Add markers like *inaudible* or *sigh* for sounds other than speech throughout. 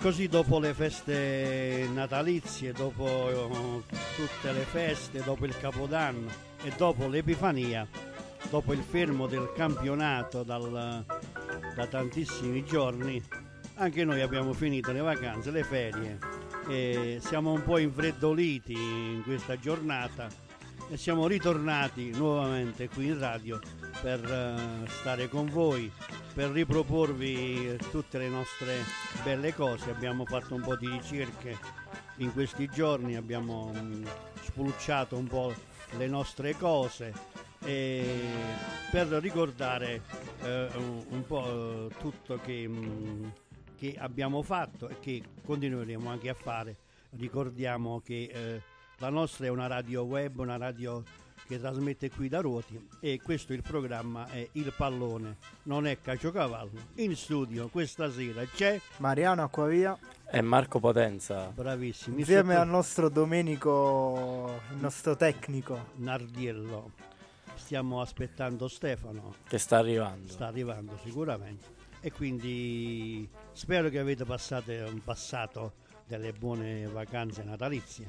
Così dopo le feste natalizie, dopo eh, tutte le feste, dopo il Capodanno e dopo l'Epifania, dopo il fermo del campionato dal, da tantissimi giorni, anche noi abbiamo finito le vacanze, le ferie e siamo un po' infreddoliti in questa giornata e siamo ritornati nuovamente qui in radio per uh, stare con voi, per riproporvi tutte le nostre belle cose. Abbiamo fatto un po' di ricerche in questi giorni, abbiamo um, spulciato un po' le nostre cose per ricordare uh, un, po' uh, tutto che, um, che, abbiamo fatto e che continueremo anche a fare. Ricordiamo che la nostra è una radio web, una radio che trasmette qui da Ruoti e questo il programma è Il Pallone, non è Caciocavallo. In studio questa sera c'è Mariano Acquavia e Marco Potenza. Bravissimi. Insieme al nostro Domenico, il nostro tecnico Nardiello. Stiamo aspettando Stefano. Che sta arrivando. Sta arrivando sicuramente. E quindi spero che avete passato un passato delle buone vacanze natalizie.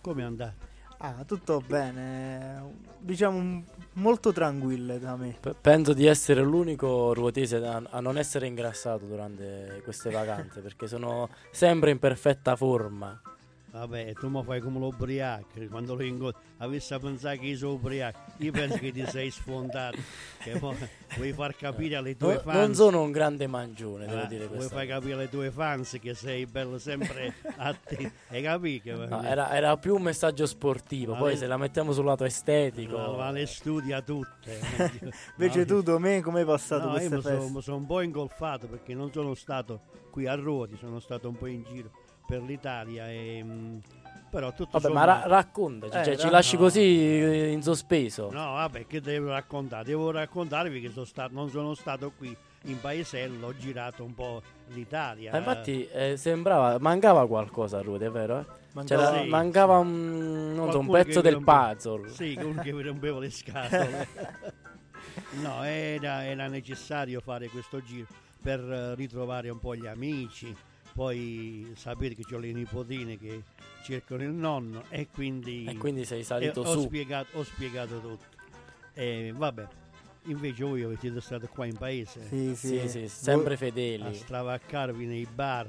Come è andato? Ah, tutto bene, diciamo molto tranquille da me. P- penso di essere l'unico ruotese a, a non essere ingrassato durante queste vacanze perché sono sempre in perfetta forma. Vabbè, tu mi fai come l'ubriaco, quando lo incontri, avessi a pensare che io sono ubriaco, io penso che ti sei sfondato, che vuoi far capire alle tue no, fans... Non sono un grande mangione, devo ah, dire questo. Vuoi far capire alle tue fans che sei bello sempre *laughs* a te, hai capito? No, era, era, più un messaggio sportivo, ma poi se la mettiamo sul lato estetico... Ma, ma le studia tutte. *laughs* Invece no, tu, Domenico, come hai passato no, queste io feste? sono un po' ingolfato perché non sono stato qui a Ruoti, sono stato un po' in giro per l'Italia e mh, però tutto vabbè sommato... ma ra- raccontaci eh, cioè, ra- ci lasci no. così eh, in sospeso. No vabbè che devo raccontare? Devo raccontarvi che sono stato, non sono stato qui in paesello ho girato un po' l'Italia. Eh, infatti eh, sembrava mancava qualcosa a Rude è vero? Mancava, sì, mancava un, so, un pezzo del puzzle. Sì uno che mi rompevo le scatole. *laughs* No era, era necessario fare questo giro per ritrovare un po' gli amici poi sapere che ho le nipotine che cercano il nonno e quindi, e quindi sei salito eh, su. Ho spiegato, ho spiegato tutto. E vabbè, invece voi siete stati qua in paese. Sì, sì, sì, sì sempre fedeli. A stravaccarvi nei bar.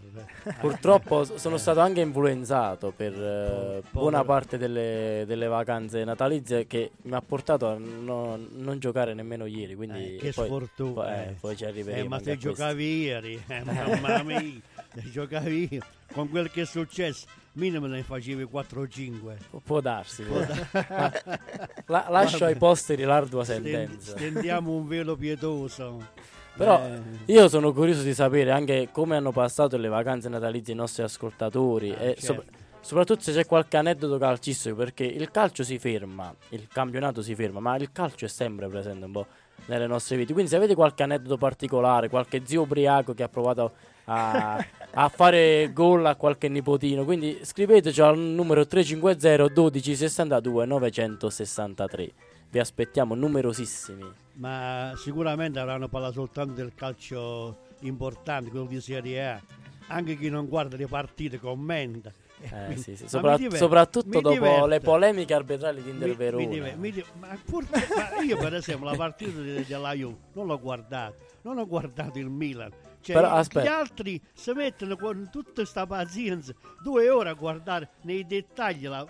Purtroppo sono stato anche influenzato per eh, buona parte delle, delle, vacanze natalizie che mi ha portato a no, non giocare nemmeno ieri. Quindi eh, che poi, sfortuna. Poi, eh, poi ci arriveremo. Eh, ma se giocavi ieri, eh, mamma *laughs* mia, *laughs* giocavi io. Con quel che è successo minimo ne facevi 4 o 5. Può darsi. Può *laughs* La, lascio ai posteri l'ardua sentenza. Stendiamo un velo pietoso. Però eh. io sono curioso di sapere anche come hanno passato le vacanze natalizie i nostri ascoltatori. Ah, e certo. sop- soprattutto se c'è qualche aneddoto calcistico, perché il calcio si ferma, il campionato si ferma, ma il calcio è sempre presente un po' nelle nostre vite. Quindi se avete qualche aneddoto particolare, qualche zio ubriaco che ha provato a, a fare gol a qualche nipotino. Quindi scriveteci al numero 350 12 62 963. Vi aspettiamo numerosissimi. Ma sicuramente avranno parlato soltanto del calcio importante, quello di Serie A. Anche chi non guarda le partite commenta. Eh, sì, sì. Sopra- diverte, soprattutto dopo diverte. le polemiche arbitrali di Inter Verona. Mi, mi div- ma, pur, ma io per esempio la partita della Juve non l'ho guardata, non ho guardato il Milan cioè, Però, gli altri si mettono con tutta questa pazienza due ore a guardare nei dettagli la,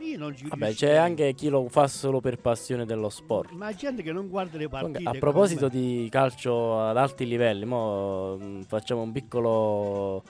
io non ci Vabbè, c'è anche chi lo fa solo per passione dello sport. Ma gente che non guarda le partite. A proposito di calcio ad alti livelli, mo mm, facciamo un piccolo.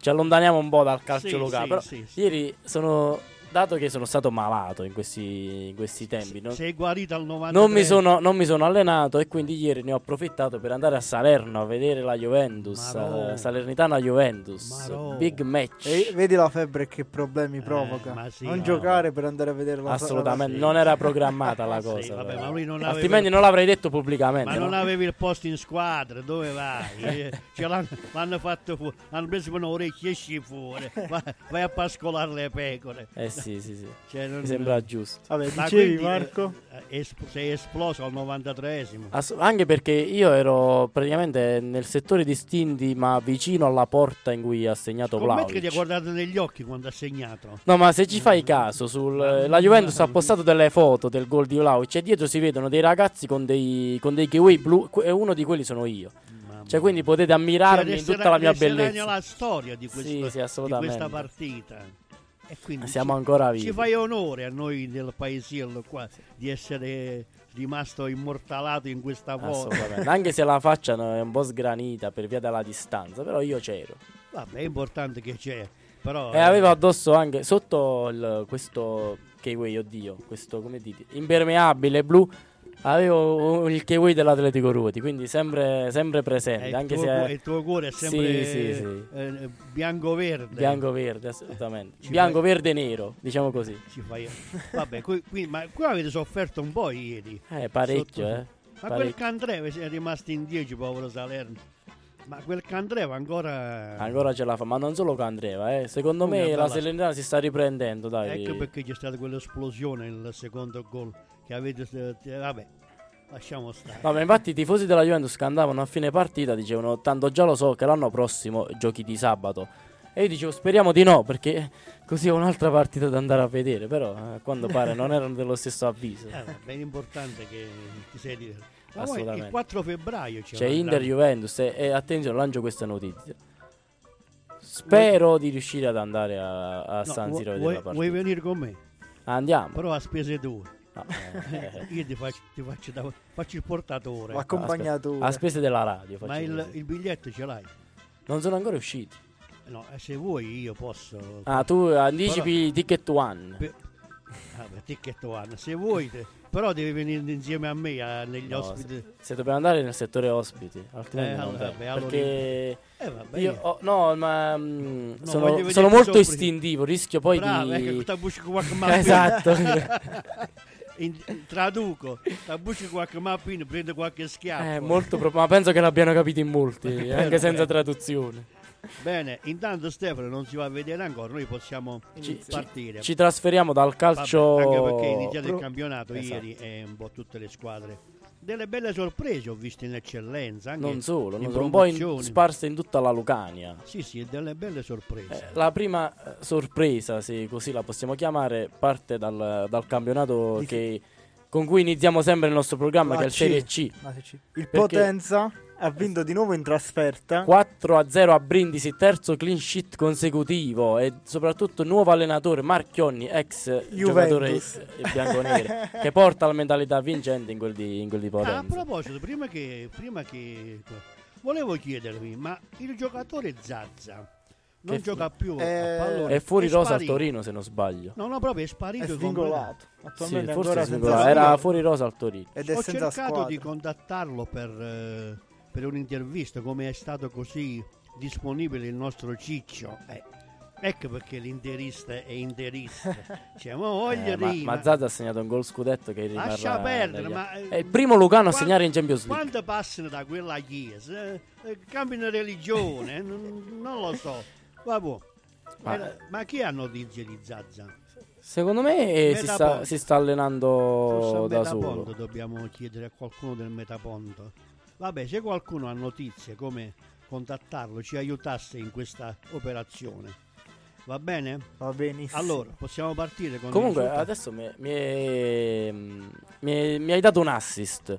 Ci allontaniamo un po' dal calcio sì, locale. Sì, però sì, ieri sono dato che sono stato malato in questi, in questi tempi, non, sei guarito al 93. Non mi, sono, non mi, sono, allenato e quindi ieri ne ho approfittato per andare a Salerno a vedere la Juventus, uh, Salernitana Juventus, big match. E vedi la febbre che problemi eh, provoca. Sì, non no. giocare per andare a vedere la Assolutamente, sì. non era programmata *laughs* la cosa. Sì, vabbè, ma non Altrimenti non l'avrei detto pubblicamente. Ma no? non avevi il posto in squadra, dove vai? *laughs* Eh, cioè, l'hanno, l'hanno, fatto fuori, hanno preso per orecchie esci fuori, *laughs* vai, vai, a pascolare le pecore. Eh sì, *laughs* sì, sì. Cioè, non- Mi sembra giusto. Vabbè, Ma dicevi quindi, Marco? eh, es- sei esploso al 93esimo. Ass- anche perché io ero praticamente nel settore distinti, ma vicino alla porta in cui ha segnato Scommetto che ti ha Vlaovic. guardato negli occhi quando ha segnato. No, ma se ci fai caso, sul, la Juventus ha postato delle foto del gol di Vlaovic e dietro si vedono dei ragazzi con dei, con dei kiwi blu e uno di quelli sono io. Cioè, quindi potete ammirarmi in resterà- tutta la mia bellezza. nella storia di, questo- Sì, sì, di questa partita. E quindi Siamo ci, ancora ci vivi. fai onore a noi del paesillo qua di essere rimasto immortalato in questa foto. Anche se la faccia è un po' sgranita per via della distanza, però io c'ero. Vabbè, è importante che c'è. Però, E avevo addosso anche sotto il- questo Kiwi, oddio, questo come dite, impermeabile blu. Avevo il Kiwi dell'Atletico Ruoti, quindi sempre, sempre eh, presente, il, anche tuo, se è il tuo cuore è sempre Sì, sì, sì. eh, bianco-verde. bianco-verde, assolutamente. Bianco-verde-nero, diciamo così. Ci fai- Vabbè, qui- qui- ma qua avete sofferto un po' ieri. Eh, parecchio, Sotto- eh. Ma Parecchio. quel Candreva è rimasto in 10, povero Salerno. Ma quel Candreva ancora... Ancora ce la fa, ma non solo Candreva, eh. Secondo Come me la Salernitana si sta riprendendo, dai. Ecco perché c'è stata quell'esplosione, il secondo gol che avete... Vabbè, lasciamo stare. No, ma infatti i tifosi della Juventus che andavano a fine partita dicevano tanto già lo so che l'anno prossimo giochi di sabato. E io dicevo speriamo di no perché così ho un'altra partita da andare a vedere, però eh, a quanto pare non erano dello stesso avviso. Eh, è importante che ti sei divertito. Ma Assolutamente. il 4 febbraio c'è, C'è Inter Juventus e, e attenzione, lancio questa notizia. Spero di riuscire ad andare a, a No, San vuoi- Siro vuoi, vuoi venire con me? Andiamo. Però a spese tue. Eh, *laughs* Io ti faccio, ti faccio, da- faccio il portatore. L'accompagnatore. a spese della radio. Ma il, il biglietto ce l'hai? Non sono ancora usciti. No, e se vuoi io posso. Ah, tu anticipi Ticket One. Pe- Vabbè, ticket one. Se vuoi, te- però devi venire insieme a me a- negli No, ospiti. Se dobbiamo andare nel settore ospiti, altrimenti Eh, non allora, vabbè, allora perché Eh, vabbè, io, oh, no, ma mm, No, sono, sono molto istintivo, rischio poi Bravo, di ecco. *laughs* Esatto. *laughs* In- traduco, tabusci qualche mappino, prende qualche schiaffo. Eh, molto pro- ma penso che l'abbiano capito in molti, *laughs* anche senza traduzione. Bene, intanto Stefano non si va a vedere ancora, noi possiamo Ci- partire. Ci trasferiamo dal Vabbè, calcio anche perché è iniziato il Pro- campionato Esatto. ieri e un po' tutte le squadre. Delle belle sorprese ho visto in eccellenza. Anche non solo, in non solo, un po' in- sparse in tutta la Lucania. Sì, sì, delle belle sorprese. Eh, la prima eh, sorpresa, se così la possiamo chiamare, parte dal, dal campionato che- con cui iniziamo sempre il nostro programma, La che è il C. Serie C. Sì. Il Perché- Potenza ha vinto di nuovo in trasferta. 4 a 0 a Brindisi, terzo clean sheet consecutivo e soprattutto nuovo allenatore Marchionni, ex giocatore Juventus. eh, bianconere, che porta la mentalità vincente in quel di, in quel di Ah, a Potenza. proposito, prima che, prima che volevo chiedervi, ma il giocatore Zazza non Che gioca più Eh, a pallone? È fuori rosa al. Torino, se non sbaglio. No, no, proprio è È sparito. svingolato. Sì, Attualmente forse singolava. squadra. era fuori rosa al Torino. ed è Ho senza cercato squadra. di contattarlo per, eh, per un'intervista, come è stato così disponibile il nostro Ciccio. Eh, ecco perché l'interista è interista. *laughs* cioè, ma voglio Eh, ma, ma Zaza ha segnato un gol scudetto che rimarrà lascia perdere, negli- ma... eh, È il primo Lucano a segnare in Champions League. Quando passano da quella chiesa, eh, eh, cambiano religione, eh, non, non lo so. Vabbè. Ma- Eh, ma chi ha notizie di Zazza? Secondo me eh, si sta, si sta allenando da solo. dobbiamo chiedere a qualcuno del Metaponto. Vabbè, se qualcuno ha notizie come contattarlo, ci aiutasse in questa operazione. Va bene? Va benissimo. Allora, possiamo partire con Comunque, adesso mi, mi è- mi è- mi hai dato un assist.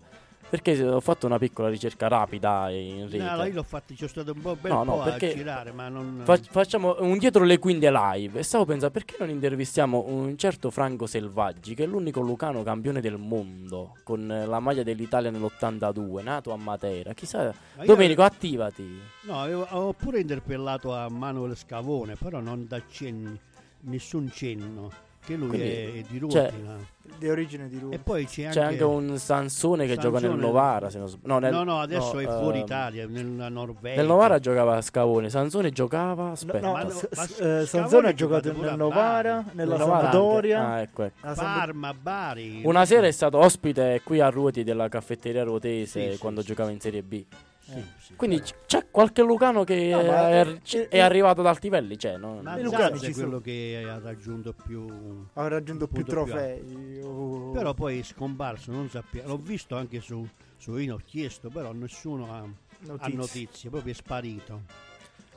Perché ho fatto una piccola ricerca rapida in rete. No, io l'ho fatto, ci sono stato un po', bel No, no, po' a girare, ma non... Fa- facciamo un dietro le quinte live. E stavo pensando perché non intervistiamo un certo Franco Selvaggi, che è l'unico lucano campione del mondo, con la maglia dell'Italia nell'82, nato a Matera. Chissà, Ma Domenico, attivati. No, avevo, avevo pure interpellato a Manuel Scavone, però non da cenni, nessun cenno, che lui Quindi, è, di cioè, Ruotina. Di origine di Roma. e poi c'è anche... C'è anche un Sansone che gioca nel Sansone- Novara. Se non sb- no, nel- no, no, adesso no, è fuori ehm, Italia, nella Norvegia. Nel Novara giocava Scavone, Sansone giocava. Aspetta, No, no, S- ma S- eh, Sansone ha giocato nel a Novara, nella Sampdoria. Ah, ecco, ecco. Parma, Bari. Una sera è stato ospite qui a Ruoti della caffetteria ruotese sì, quando sì, giocava sì. in Serie B. Sì, sì, Quindi però- c'è qualche Lucano che No, è, eh, c- eh, è arrivato ad alti livelli. Cioè, no? Ma ci è quello che ha raggiunto più Ha raggiunto più trofei. oh. Però poi è scomparso, non sappiamo. L'ho visto anche su, su Ino, ho chiesto, però nessuno ha, ha Notizie. notizie, proprio è sparito.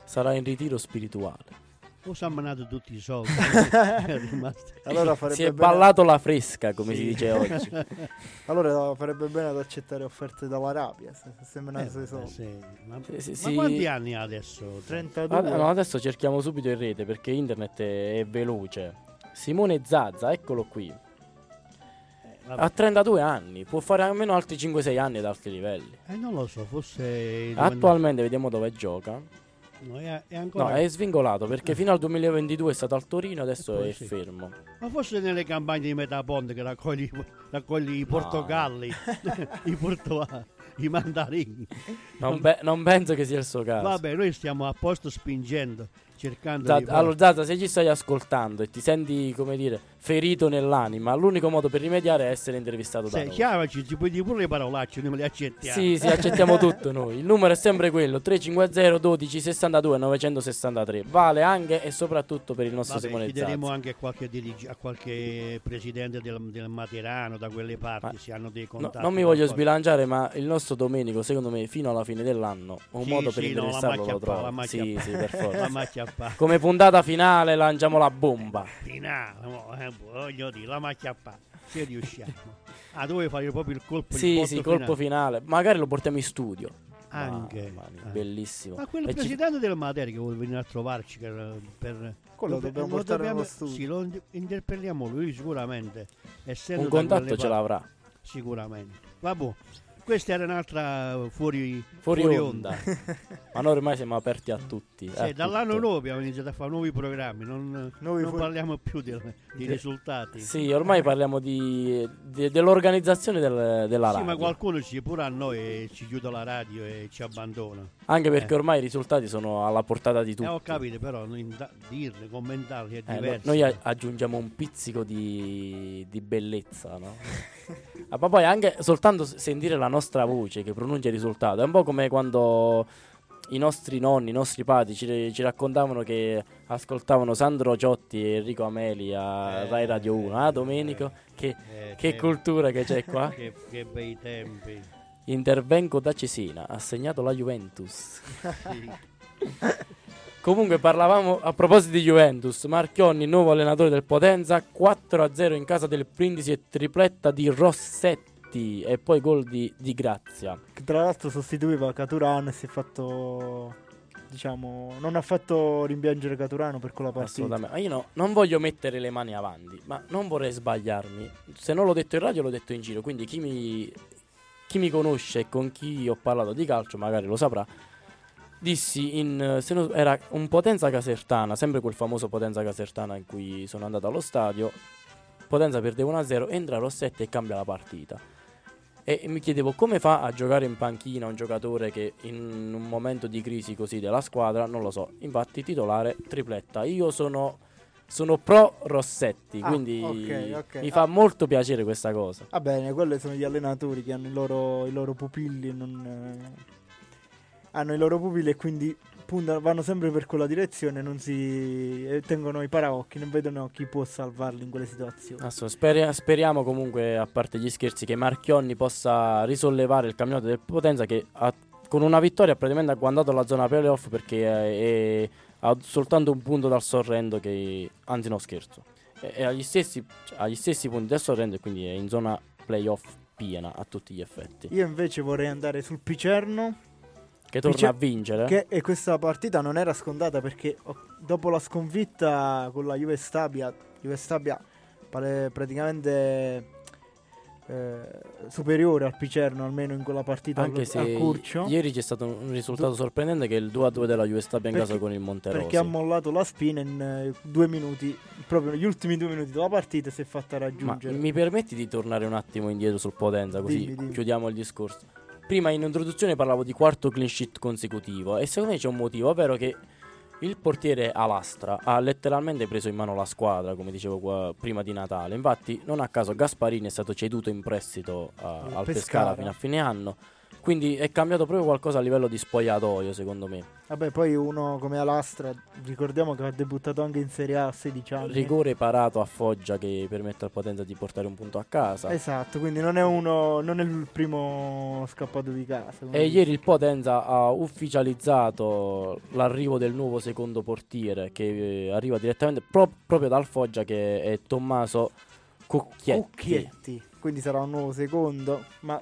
Sarà in ritiro spirituale. O si ha manato tutti i soldi. *laughs* è. Allora farebbe Si è bene- ballato la fresca, come Sì. si dice oggi. *laughs* Allora farebbe bene ad accettare offerte dall'Arabia. Se, se sembra Eh, soldi. sì. Ma, Sì, sì, ma sì. quanti anni ha adesso? 32. Vabbè, no, adesso cerchiamo subito in rete perché internet è, è veloce. Simone Zazza, eccolo qui. Eh, vabbè. Ha 32 anni, può fare almeno altri 5-6 anni ad alti livelli. Eh, non lo so, forse... Attualmente vediamo dove gioca. No, è, è No, ancora... è svingolato perché fino al 2022 è stato al Torino, adesso è sì. fermo. Ma forse nelle campagne di Metaponte che raccogli, raccogli i portogalli, *laughs* i, porto, i mandarini. Non, pe- non penso che sia il suo caso. Vabbè, noi stiamo a posto spingendo, cercando Zazza- di... allora, Zazza, se ci stai ascoltando e ti senti, come dire, ferito nell'anima, l'unico modo per rimediare è essere intervistato da Se, noi. chiamaci, ci puoi dire pure le parolacce, noi le accettiamo. Sì, sì, accettiamo tutto noi. Il numero è sempre quello: 350 12 62 963. Vale anche e soprattutto per il nostro Vabbè, Simone chiederemo Zazza. anche a qualche, dirige- a qualche presidente del, del Materano da quelle parti Ma- se hanno dei No, contatti. non mi voglio sbilanciare, ma il nostro Domenico, secondo me, fino alla fine dell'anno, un Sì, modo per sì, no, la interessarlo macchia lo macchia Sì, sì, per *laughs* forza. Come puntata finale lanciamo la bomba. Finale, mo, eh, voglio dire, la macchia. Se riusciamo. *laughs* Ah, tu vuoi fare proprio il colpo il Sì, botto sì, colpo finale. Magari lo portiamo in studio. Anche. Mia, Ah. bellissimo. Ma quel E ci- presidente del Matera che vuole venire a trovarci per... per Quello lo- dobbiamo lo portare dobbiamo- studio. Sì, lo in- interpelliamo lui sicuramente. Essendo un contatto ce l'avrà. Sicuramente. Vabbè, questa era un'altra fuori, Fuori, onda. *laughs* Ma noi ormai siamo aperti a tutti. a Sì, dall'anno tutto. nuovo abbiamo iniziato a fare nuovi programmi, non, Nuovi non fu- parliamo più dei Sì. risultati. Sì, ormai parliamo di, di- dell'organizzazione del- della Sì, radio. ma qualcuno ci pure a noi e ci chiude la radio e ci abbandona. Anche perché Eh. ormai i risultati sono alla portata di tutti. Eh, ho capito, però da- dirli, commentarli è Eh, no- diverso. noi a- aggiungiamo un pizzico di, di bellezza, no? *laughs* Ah, ma poi anche soltanto sentire la nostra voce che pronuncia il risultato è un po' come quando i nostri nonni, i nostri padri ci, ci raccontavano che ascoltavano Sandro Ciotti e Enrico Ameli a Eh, Rai Radio 1. Ah, eh, Domenico, che, Eh, che cultura che c'è qua. *laughs* Che, che bei tempi. Intervengo da Cesena, ha segnato la Juventus. Sì. *laughs* Comunque parlavamo a proposito di Juventus, Marchionni, nuovo allenatore del Potenza, 4-0 in casa del Brindisi e tripletta di Rossetti e poi gol di, di Grazia. Che tra l'altro sostituiva Caturano e si è fatto. Diciamo, non ha fatto rimpiangere Caturano per quella partita. Assolutamente. Ma io no- non voglio mettere le mani avanti, ma non vorrei sbagliarmi. Se non l'ho detto in radio, l'ho detto in giro. Quindi chi mi, chi mi conosce e con chi ho parlato di calcio magari lo saprà. Dissi in se non- era un Potenza Casertana, sempre quel famoso Potenza Casertana in cui sono andato allo stadio. Potenza perdeva 1-0, entra Rossetti e cambia la partita. E mi chiedevo come fa a giocare in panchina un giocatore che in un momento di crisi così della squadra, non lo so. Infatti titolare tripletta. Io sono, sono pro Rossetti, Ah, quindi ok, ok. mi fa molto piacere questa cosa. Va bene, quelli sono gli allenatori che hanno i loro, i loro pupilli. non, eh, hanno i loro pupilli e quindi puntano- vanno sempre per quella direzione. Non si e tengono i paraocchi, non vedono chi può salvarli in quelle situazioni. Adesso speri- speriamo comunque, a parte gli scherzi, che Marchionni possa risollevare il campionato del Potenza che ha- con una vittoria praticamente ha guardato la zona playoff perché è, è- ha soltanto un punto dal Sorrento che anzi no scherzo è, è agli, stessi, agli stessi punti del Sorrento e quindi è in zona playoff piena a tutti gli effetti Io invece vorrei andare sul Picerno. Che torna Dice- a vincere Che, e questa partita non era scontata perché oh, dopo la sconfitta con la Juve Stabia, Juve Stabia pare- praticamente eh, superiore al Picerno, almeno in quella partita anche al, se al Curcio. ieri c'è stato un risultato sorprendente che è il 2-2 della Juve Stabia in Perché- casa con il Monterosi Perché ha mollato la spina in eh, due minuti, proprio negli ultimi due minuti della partita si è fatta Ma raggiungere. mi permetti di tornare un attimo indietro sul Potenza, così Dimmi, dimmi. chiudiamo il discorso. Prima in introduzione parlavo di quarto clean sheet consecutivo e secondo me c'è un motivo, ovvero che il portiere Alastra ha letteralmente preso in mano la squadra, come dicevo qua, prima di Natale. Infatti, non a caso Gasparini è stato ceduto in prestito a- Al al Pescara Pescara. fino a fine anno. Quindi è cambiato proprio qualcosa a livello di spogliatoio, secondo me. Vabbè, poi uno come Alastra, ricordiamo che ha debuttato anche in Serie A a 16 anni. Rigore parato a Foggia che permette al Potenza di portare un punto a casa. Esatto, quindi non è uno non è il primo scappato di casa. E ieri il Potenza ha ufficializzato l'arrivo del nuovo secondo portiere che eh, arriva direttamente pro- proprio dal Foggia che è Tommaso Cucchietti. Cucchietti. Quindi sarà un nuovo secondo, ma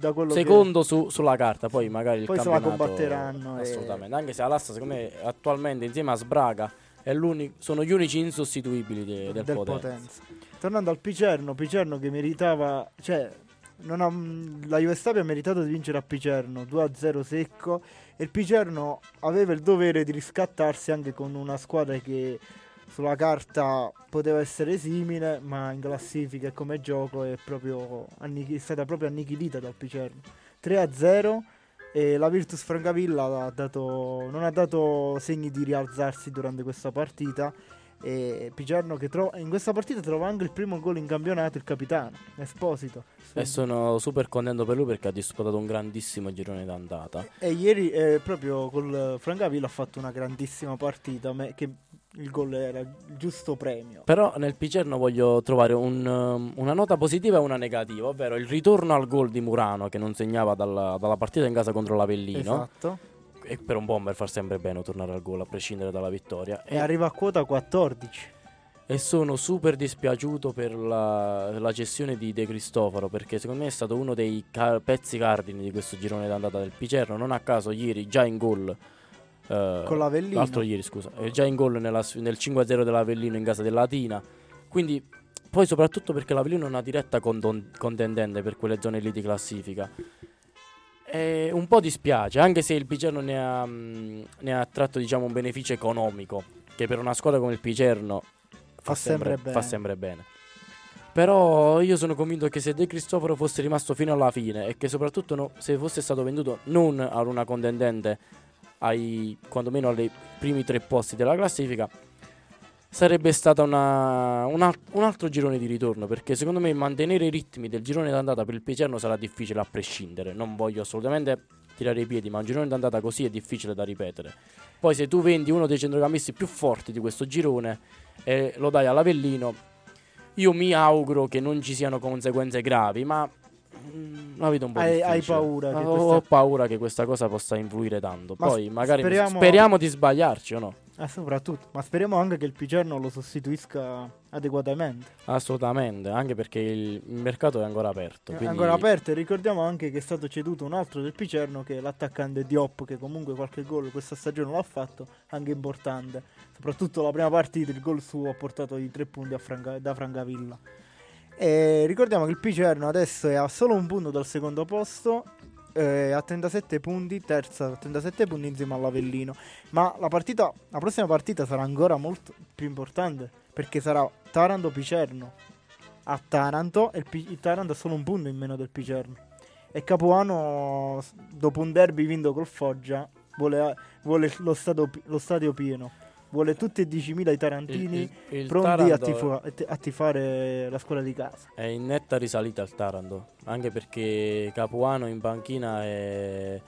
da quello secondo che... su, sulla carta, poi magari il poi campionato se la combatteranno assolutamente. E... Anche se Alassa secondo me attualmente insieme a Sbraga sono gli unici insostituibili de, del, del Potenza. Potenza. Tornando al Picerno, Picerno che meritava, cioè ha, la Juve ha meritato di vincere a Picerno 2-0 secco e il Picerno aveva il dovere di riscattarsi anche con una squadra che sulla carta poteva essere simile, ma in classifica e come gioco è, proprio annichi- è stata proprio annichilita dal Picerno. 3-0 e la Virtus Francavilla ha dato, non ha dato segni di rialzarsi durante questa partita e Picerno che trova, in questa partita trova anche il primo gol in campionato il capitano Esposito e sono super contento per lui perché ha disputato un grandissimo girone d'andata e, e ieri eh, proprio col Francavilla ha fatto una grandissima partita che il gol era il giusto premio. Però nel Picerno voglio trovare un, um, una nota positiva e una negativa, ovvero il ritorno al gol di Murano che non segnava dalla, dalla partita in casa contro l'Avellino. Esatto. E per un bomber fa sempre bene tornare al gol a prescindere dalla vittoria. E, e arriva a quota 14. E sono super dispiaciuto per la, la, cessione di De Cristoforo perché secondo me è stato uno dei ca- pezzi cardini di questo girone d'andata del Picerno. Non a caso ieri già in gol Uh, con l'Avellino. L'altro ieri, scusa. È già in gol nella, nel 5-0 dell'Avellino in casa della Latina. Quindi, poi soprattutto perché l'Avellino è una diretta condon- contendente per quelle zone lì di classifica. E un po' dispiace, anche se il Picerno ne ha, mh, ne ha tratto diciamo, un beneficio economico, che per una squadra come il Picerno fa, fa, sempre, sempre fa sempre bene. Però io sono convinto che se De Cristoforo fosse rimasto fino alla fine e che soprattutto no, se fosse stato venduto non ad una contendente ai quantomeno ai primi tre posti della classifica sarebbe stato una, un, un, altro girone di ritorno perché secondo me mantenere i ritmi del girone d'andata per il Picerno sarà difficile a prescindere. Non voglio assolutamente tirare i piedi ma un girone d'andata così è difficile da ripetere. Poi se tu vendi uno dei centrocampisti più forti di questo girone e lo dai all'Avellino io mi auguro che non ci siano conseguenze gravi ma La vedo un po' hai, hai paura ho, questa... ho, paura che questa cosa possa influire tanto. Ma poi magari speriamo... speriamo di sbagliarci o no? Eh, soprattutto. Ma speriamo anche che il Picerno lo sostituisca adeguatamente. Assolutamente anche perché il, il mercato è ancora aperto è quindi... ancora aperto e ricordiamo anche che è stato ceduto un altro del Picerno che è l'attaccante Diop che comunque qualche gol questa stagione l'ha fatto anche importante. Soprattutto la prima partita il gol suo ha portato i tre punti Franca... da Francavilla e ricordiamo che il Picerno adesso è a solo un punto dal secondo posto, eh, a 37 punti, terza a 37 punti insieme all'Avellino. Ma la, partita, la prossima partita sarà ancora molto più importante perché sarà Taranto-Picerno a Taranto e il, P- il Taranto ha solo un punto in meno del Picerno. E Capuano, dopo un derby vinto col Foggia, vuole, vuole lo, stadio, lo stadio pieno vuole tutti e 10.000 i tarantini il, il, il pronti a, tifo- a, tifare la scuola di casa. È in netta risalita il Taranto, anche perché Capuano in panchina è...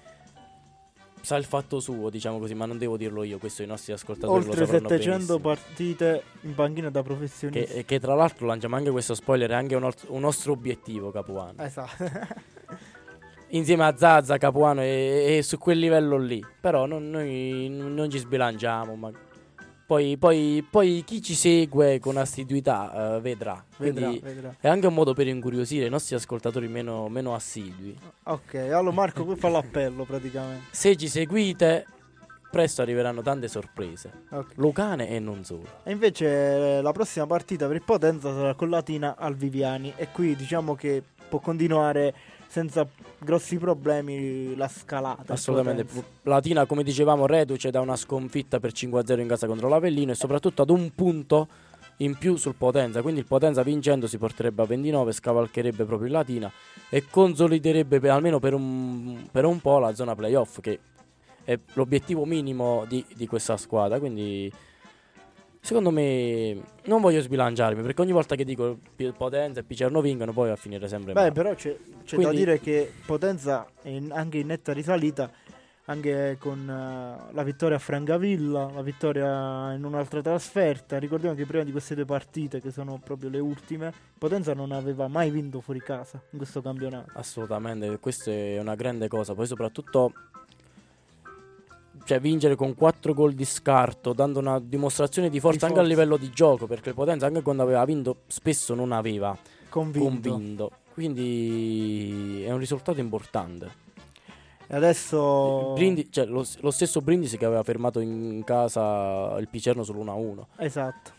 sa il fatto suo, diciamo così, ma non devo dirlo io, questo i nostri ascoltatori Oltre 700 partite in panchina da professionisti. Che, che, tra l'altro lanciamo anche questo spoiler, è anche un, un nostro obiettivo Capuano. Esatto. *laughs* insieme a Zazza, Capuano e, e, su quel livello lì. Però non, noi non ci sbilanciamo. Ma poi, poi, poi, chi ci segue con assiduità uh, vedrà. Vedrà, vedrà. È anche un modo per incuriosire i nostri ascoltatori meno, meno assidui. Ok, allora Marco, qui fa l'appello praticamente. Se ci seguite, presto arriveranno tante sorprese. Okay. Lucane e non solo. E invece la prossima partita per il Potenza sarà con Latina al Viviani. E qui diciamo che può continuare senza grossi problemi la scalata. Assolutamente. Latina, come dicevamo, reduce da una sconfitta per 5-0 in casa contro l'Avellino e soprattutto ad un punto in più sul Potenza. Quindi il Potenza vincendo si porterebbe a 29, scavalcherebbe proprio il Latina e consoliderebbe per, almeno per un, per un, po' la zona playoff, che è l'obiettivo minimo di, di questa squadra. Quindi Secondo me non voglio sbilanciarmi perché ogni volta che dico Potenza e Picerno vincono poi va a finire sempre Beh, male. però c'è, c'è Quindi- da dire che Potenza è in- anche in netta risalita, anche con eh, la vittoria a Francavilla, la vittoria in un'altra trasferta. Ricordiamo che prima di queste due partite, che sono proprio le ultime, Potenza non aveva mai vinto fuori casa in questo campionato. Assolutamente, questa è una grande cosa. Poi soprattutto cioè, vincere con 4 gol di scarto, dando una dimostrazione di forza Di anche a forza. livello di gioco, perché il Potenza anche quando aveva vinto spesso non aveva Convinto. convinto. Quindi è un risultato importante. E adesso... Brindi- cioè, lo, lo stesso Brindisi che aveva fermato in casa il Picerno sull'1-1. Esatto.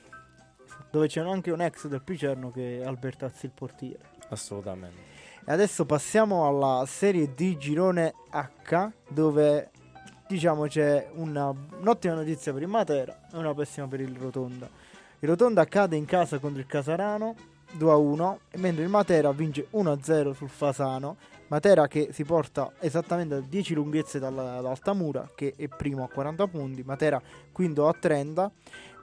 Dove c'è anche un ex del Picerno che è Albertazzi il portiere. Assolutamente. E adesso passiamo alla serie D girone H dove diciamo c'è una, un'ottima notizia per il Matera e una pessima per il Rotonda. Il Rotonda cade in casa contro il Casarano 2-1 mentre il Matera vince 1-0 sul Fasano. Matera che si porta esattamente a 10 lunghezze dalla, da Altamura che è primo a 40 punti, Matera quinto a 30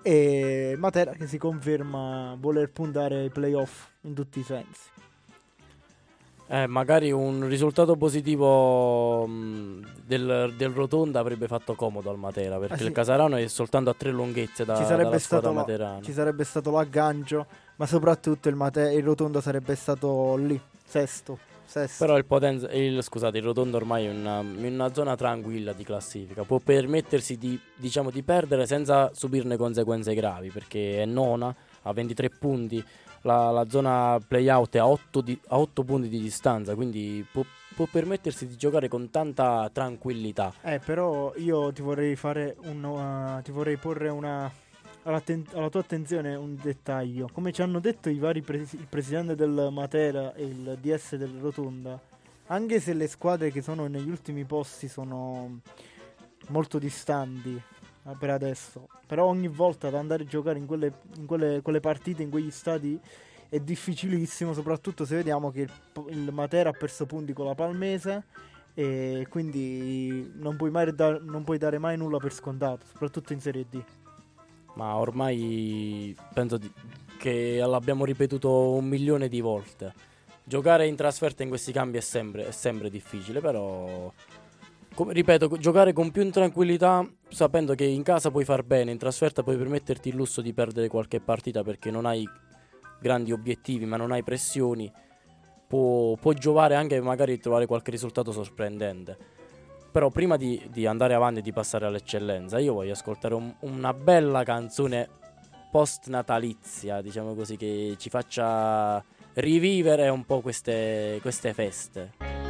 e Matera che si conferma voler puntare ai playoff in tutti i sensi. Eh, magari un risultato positivo mh, del, del Rotonda avrebbe fatto comodo al Matera perché Ah, sì. il Casarano è soltanto a tre lunghezze da, ci sarebbe, stato materana. ci sarebbe stato l'aggancio, ma soprattutto il, Mate- il Rotonda sarebbe stato lì, sesto. sesto. Però il Potenza, il, scusate, il Rotondo ormai è in una, una zona tranquilla di classifica, può permettersi di, diciamo, di perdere senza subirne conseguenze gravi perché è nona, ha 23 punti, la, la zona playout è a 8, di- a 8 punti di distanza, quindi può, può permettersi di giocare con tanta tranquillità. Eh, però io ti vorrei fare un, uh, ti vorrei porre una alla tua attenzione un dettaglio. Come ci hanno detto i vari presi- il presidente del Matera e il DS del Rotonda, anche se le squadre che sono negli ultimi posti sono molto distanti eh, per adesso, però ogni volta ad andare a giocare in quelle, in quelle, quelle partite, in quegli stadi è difficilissimo, soprattutto se vediamo che il, il Matera ha perso punti con la Palmese e quindi non puoi, mai da- non puoi dare mai nulla per scontato, soprattutto in Serie D. Ma ormai penso di- che l'abbiamo ripetuto un milione di volte. Giocare in trasferta in questi cambi è sempre, è sempre difficile, però ripeto, giocare con più tranquillità, sapendo che in casa puoi far bene, in trasferta puoi permetterti il lusso di perdere qualche partita perché non hai grandi obiettivi, ma non hai pressioni, può, può giovare anche magari trovare qualche risultato sorprendente. Però prima di, di andare avanti e di passare all'eccellenza, io voglio ascoltare un- una bella canzone post natalizia, diciamo così, che ci faccia rivivere un po' queste, queste feste.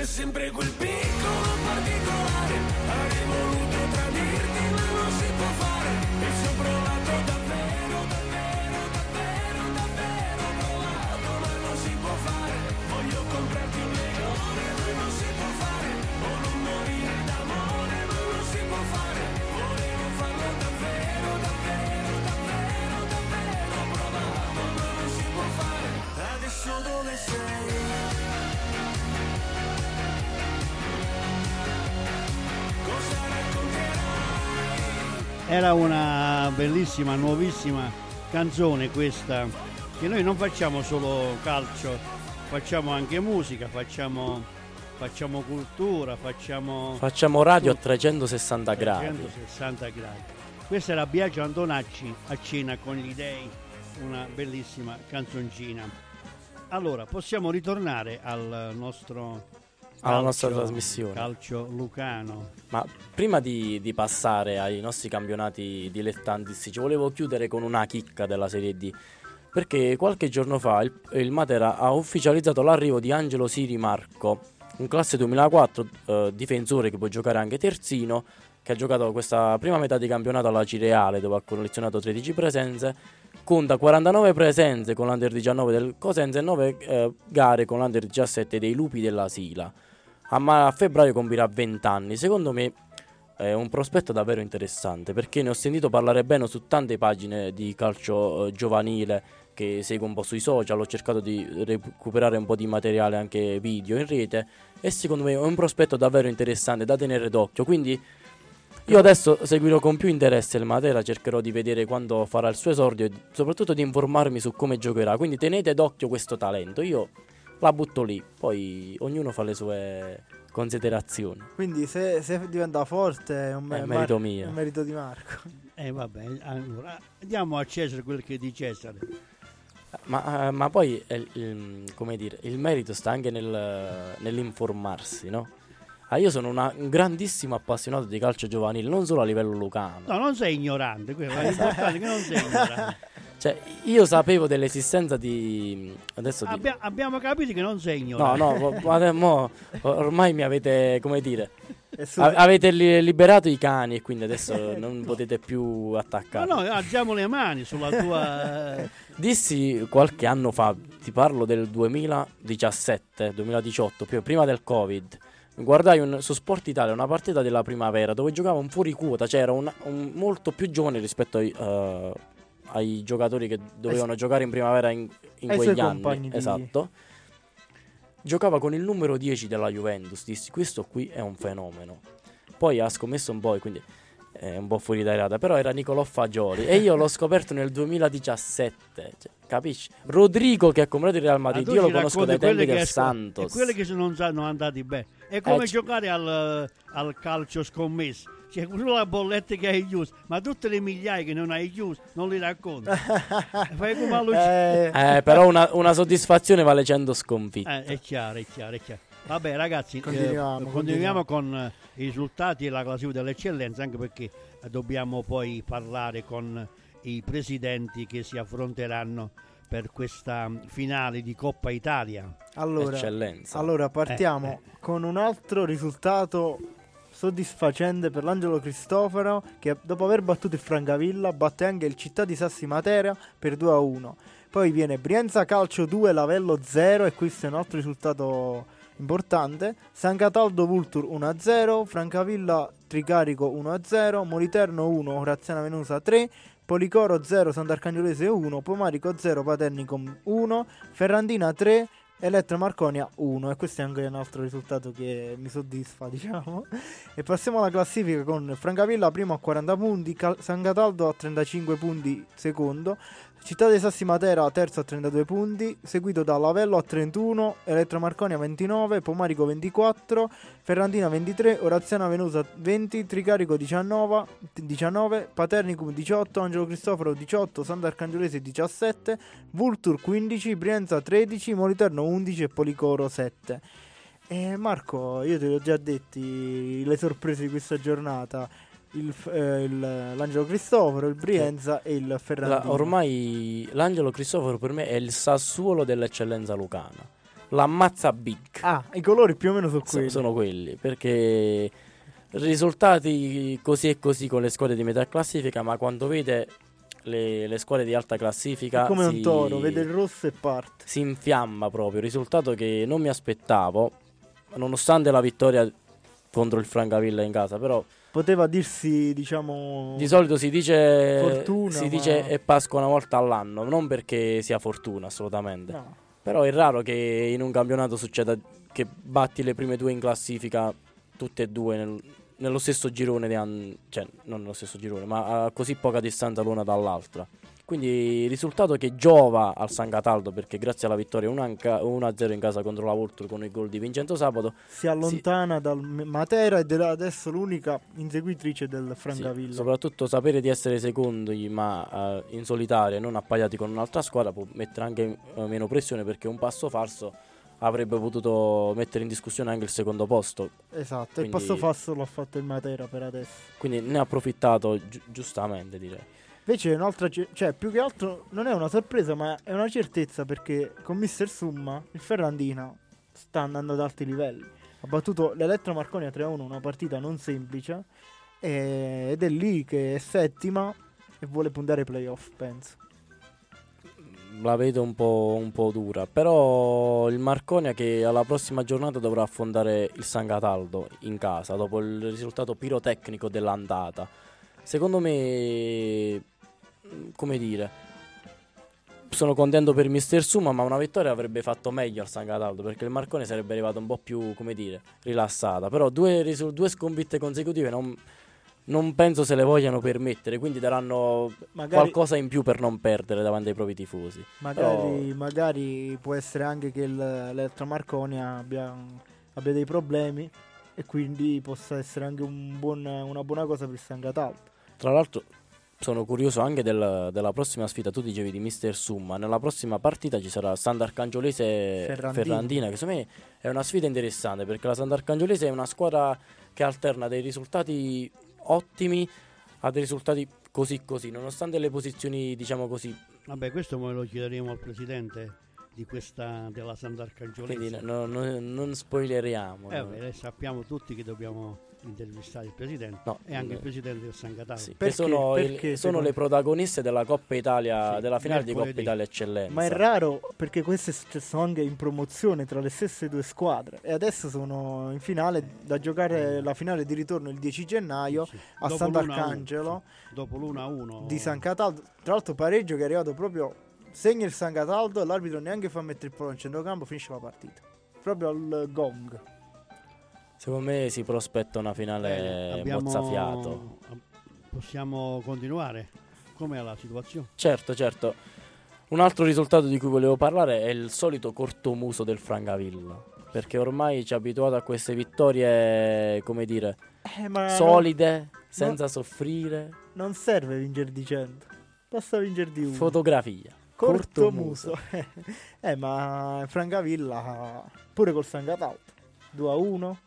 c'è sempre quel piccolo particolare, avrei voluto tradirti ma non si può fare, Era una bellissima, nuovissima canzone questa, che noi non facciamo solo calcio, facciamo anche musica, facciamo, facciamo cultura, facciamo... Facciamo radio a 360 gradi. 360 gradi. Questa era Biagio Antonacci a cena con gli dei, una bellissima canzoncina. Allora, possiamo ritornare al nostro alla calcio, nostra trasmissione. Calcio Lucano. Ma prima di, di, passare ai nostri campionati dilettantistici, volevo chiudere con una chicca della Serie D. Perché qualche giorno fa il, il Matera ha ufficializzato l'arrivo di Angelo Siri Marco, un classe 2004 eh, difensore che può giocare anche terzino, che ha giocato questa prima metà di campionato alla Cireale dove ha collezionato 13 presenze, conta 49 presenze con l'Under 19 del Cosenza e 9 eh, gare con l'Under 17 dei Lupi della Sila. A, ma- a febbraio compirà 20 anni. Secondo me è un prospetto davvero interessante perché ne ho sentito parlare bene su tante pagine di calcio eh, giovanile che seguo un po' sui social, ho cercato di recuperare un po' di materiale anche video in rete e secondo me è un prospetto davvero interessante da tenere d'occhio, quindi io adesso seguirò con più interesse il Matera, cercherò di vedere quando farà il suo esordio e soprattutto di informarmi su come giocherà. Quindi tenete d'occhio questo talento. Io la butto lì, poi ognuno fa le sue considerazioni. Quindi se, se diventa forte è un, è merito Mar- mio. È un merito di Marco. Eh vabbè, allora diamo a Cesare quel che è di Cesare. Ma, uh, ma poi il, il, come dire, il merito sta anche nel, nell'informarsi, no? Ah, io sono una, un grandissimo appassionato di calcio giovanile, non solo a livello lucano. No, non sei ignorante, quello è importante che non sei ignorante. *laughs* Cioè, io sapevo dell'esistenza di. Adesso di... Abbia, abbiamo capito che non sei ignorante. No, no, ma, mo, ormai mi avete, come dire, su... avete li, liberato i cani e quindi adesso *laughs* non potete più attaccare. No, no, alziamo le mani sulla tua. eh, *laughs* Dissi qualche anno fa, ti parlo del 2017, 2018, più prima del Covid. Guardai un, su Sport Italia una partita della primavera dove giocava un fuori quota, cioè era un, un molto più giovane rispetto ai, uh, ai giocatori che dovevano Ai- giocare in primavera in, in quegli anni. Esatto. Giocava con il numero 10 della Juventus. Dissi, questo qui è un fenomeno. Poi ha scommesso un po', quindi è un po' fuori dai radar. Però era Nicolò Fagioli. e io l'ho scoperto nel 2017. Cioè, capisci? Rodrigo che ha comprato il Real ma Madrid. Io lo conosco dai tempi quelle del Santos. E quelli che se non sono andati bene. È come Eh, giocare al, al calcio scommesso. Cioè, quello la bolletta che hai chiuso, ma tutte le migliaia che non hai chiuso, non li racconti. *laughs* Fai come a Lucia. Eh, Eh, però una, una soddisfazione vale 100 sconfitte. Eh, è chiaro, è chiaro, è chiaro. Vabbè ragazzi, eh, Continuiamo, continuiamo con eh, i risultati e la classifica dell'eccellenza, anche perché eh, dobbiamo poi parlare con i presidenti che si affronteranno per questa finale di Coppa Italia. allora, Eccellenza. allora partiamo Eh, con un altro risultato soddisfacente per l'Angelo Cristoforo che dopo aver battuto il Francavilla batte anche il Città di Sassi Matera per 2 a 1. Poi viene Brienza Calcio 2, Lavello 0 e questo è un altro risultato importante. San Cataldo Vultur 1 a 0, Francavilla Tricarico 1 a 0, Moliterno 1, Oraziana Venusa 3, Policoro 0, Sant'Arcangiolese 1, Pomarico 0, Paternicom 1, Ferrandina 3, Elettra Marconia 1 e questo è anche un altro risultato che mi soddisfa *laughs* diciamo. E passiamo alla classifica con Francavilla primo a 40 punti Cal- San Cataldo a 35 punti secondo Città dei Sassi Matera terzo a 32 punti seguito da Lavello a 31 Elettra Marconia 29 Pomarico 24 Ferrandina 23 Oraziana Venusa 20 Tricarico 19 19 Paternicum 18 Angelo Cristoforo 18 Sant'Arcangiolese 17 Vultur 15, Brienza 13, Moliterno 11 e Policoro 7. E Marco, io te li ho già detti le sorprese di questa giornata. Il, eh, il- l'Angelo Cristoforo, il Brienza e il La- Ferrandino. ormai l'Angelo Cristoforo per me è il Sassuolo dell'eccellenza lucana. L'ammazza big. Ah, i colori più o meno sono So- quelli. sono quelli perché risultati così e così con le squadre di metà classifica, ma quando vede le, le squadre di alta classifica È come si, un toro, vede il rosso e parte. si infiamma proprio. Risultato che non mi aspettavo, nonostante la vittoria contro il Francavilla in casa, però Poteva dirsi, diciamo... di solito si dice Fortuna, si ma- dice è Pasqua una volta all'anno, non perché sia fortuna assolutamente. No. Però è raro che in un campionato succeda che batti le prime due in classifica tutte e due nel- nello stesso girone, di an- cioè non nello stesso girone, ma a così poca distanza l'una dall'altra. Quindi risultato che giova al San Cataldo perché grazie alla vittoria 1-0 in casa contro la Voltur con il gol di Vincenzo Sabato si allontana si... dal Matera ed è adesso l'unica inseguitrice del Francavilla. Sì, soprattutto sapere di essere secondi ma uh, in solitaria e non appaiati con un'altra squadra può mettere anche uh, meno pressione perché un passo falso avrebbe potuto mettere in discussione anche il secondo posto. Esatto, quindi, il passo falso l'ha fatto il Matera per adesso. Quindi ne ha approfittato gi- giustamente direi. Invece un'altra, cioè più che altro non è una sorpresa ma è una certezza perché con Mister Summa il Ferrandina sta andando ad alti livelli. Ha battuto l'Elettro Marconia 3-1, una partita non semplice ed è lì che è settima e vuole puntare ai playoff, penso la vedo un po', un po', dura. Però il Marconia che alla prossima giornata dovrà affrontare il San Cataldo in casa dopo il risultato pirotecnico dell'andata. Secondo me, come dire, sono contento per Mister Suma, ma una vittoria avrebbe fatto meglio al San Cataldo perché il Marcone sarebbe arrivato un po' più, come dire, rilassata. Però due, due sconfitte consecutive non non penso se le vogliano permettere, quindi daranno magari, qualcosa in più per non perdere davanti ai propri tifosi. Magari, Però... magari può essere anche che l'Elettra Marconia abbia, abbia, dei problemi e quindi possa essere anche un buon, una buona cosa per San Cataldo. Tra l'altro sono curioso anche del, della prossima sfida, tu dicevi di Mister Summa, nella prossima partita ci sarà Sant'Arcangiolese Ferrandina. Ferrandina, che secondo me è una sfida interessante perché la Sant'Arcangiolese è una squadra che alterna dei risultati ottimi a dei risultati così così, nonostante le posizioni diciamo così. Vabbè, questo me lo chiederemo al presidente di questa della Sant'Arcangiolese. Quindi no, no, non spoileriamo. Eh, no. beh, sappiamo tutti che dobbiamo intervistare il presidente no, e anche eh, il presidente del San Cataldo. Sì, perché, sono, il, sono le protagoniste della Coppa Italia, sì, della finale di Coppa Italia Eccellenza. Ma è raro perché queste sono anche in promozione tra le stesse due squadre e adesso sono in finale da giocare eh. la finale di ritorno il 10 gennaio sì. a dopo Sant'Arcangelo. Dopo l'1-1 di San Cataldo. Tra l'altro pareggio che è arrivato proprio segna il San Cataldo l'arbitro neanche fa mettere il pallone in centrocampo, finisce la partita. Proprio al gong. Secondo me si prospetta una finale Abbiamo... mozzafiato. Possiamo continuare? Com'è la situazione? Certo, certo. Un altro risultato di cui volevo parlare è il solito cortomuso del Francavilla. Perché ormai ci ha abituato a queste vittorie, come dire, eh, solide, no, senza no, soffrire. Non serve vincere di 100, basta vincere di 1. Fotografia. Cortomuso. *laughs* eh, ma Francavilla pure col San Cataldo 2 a 1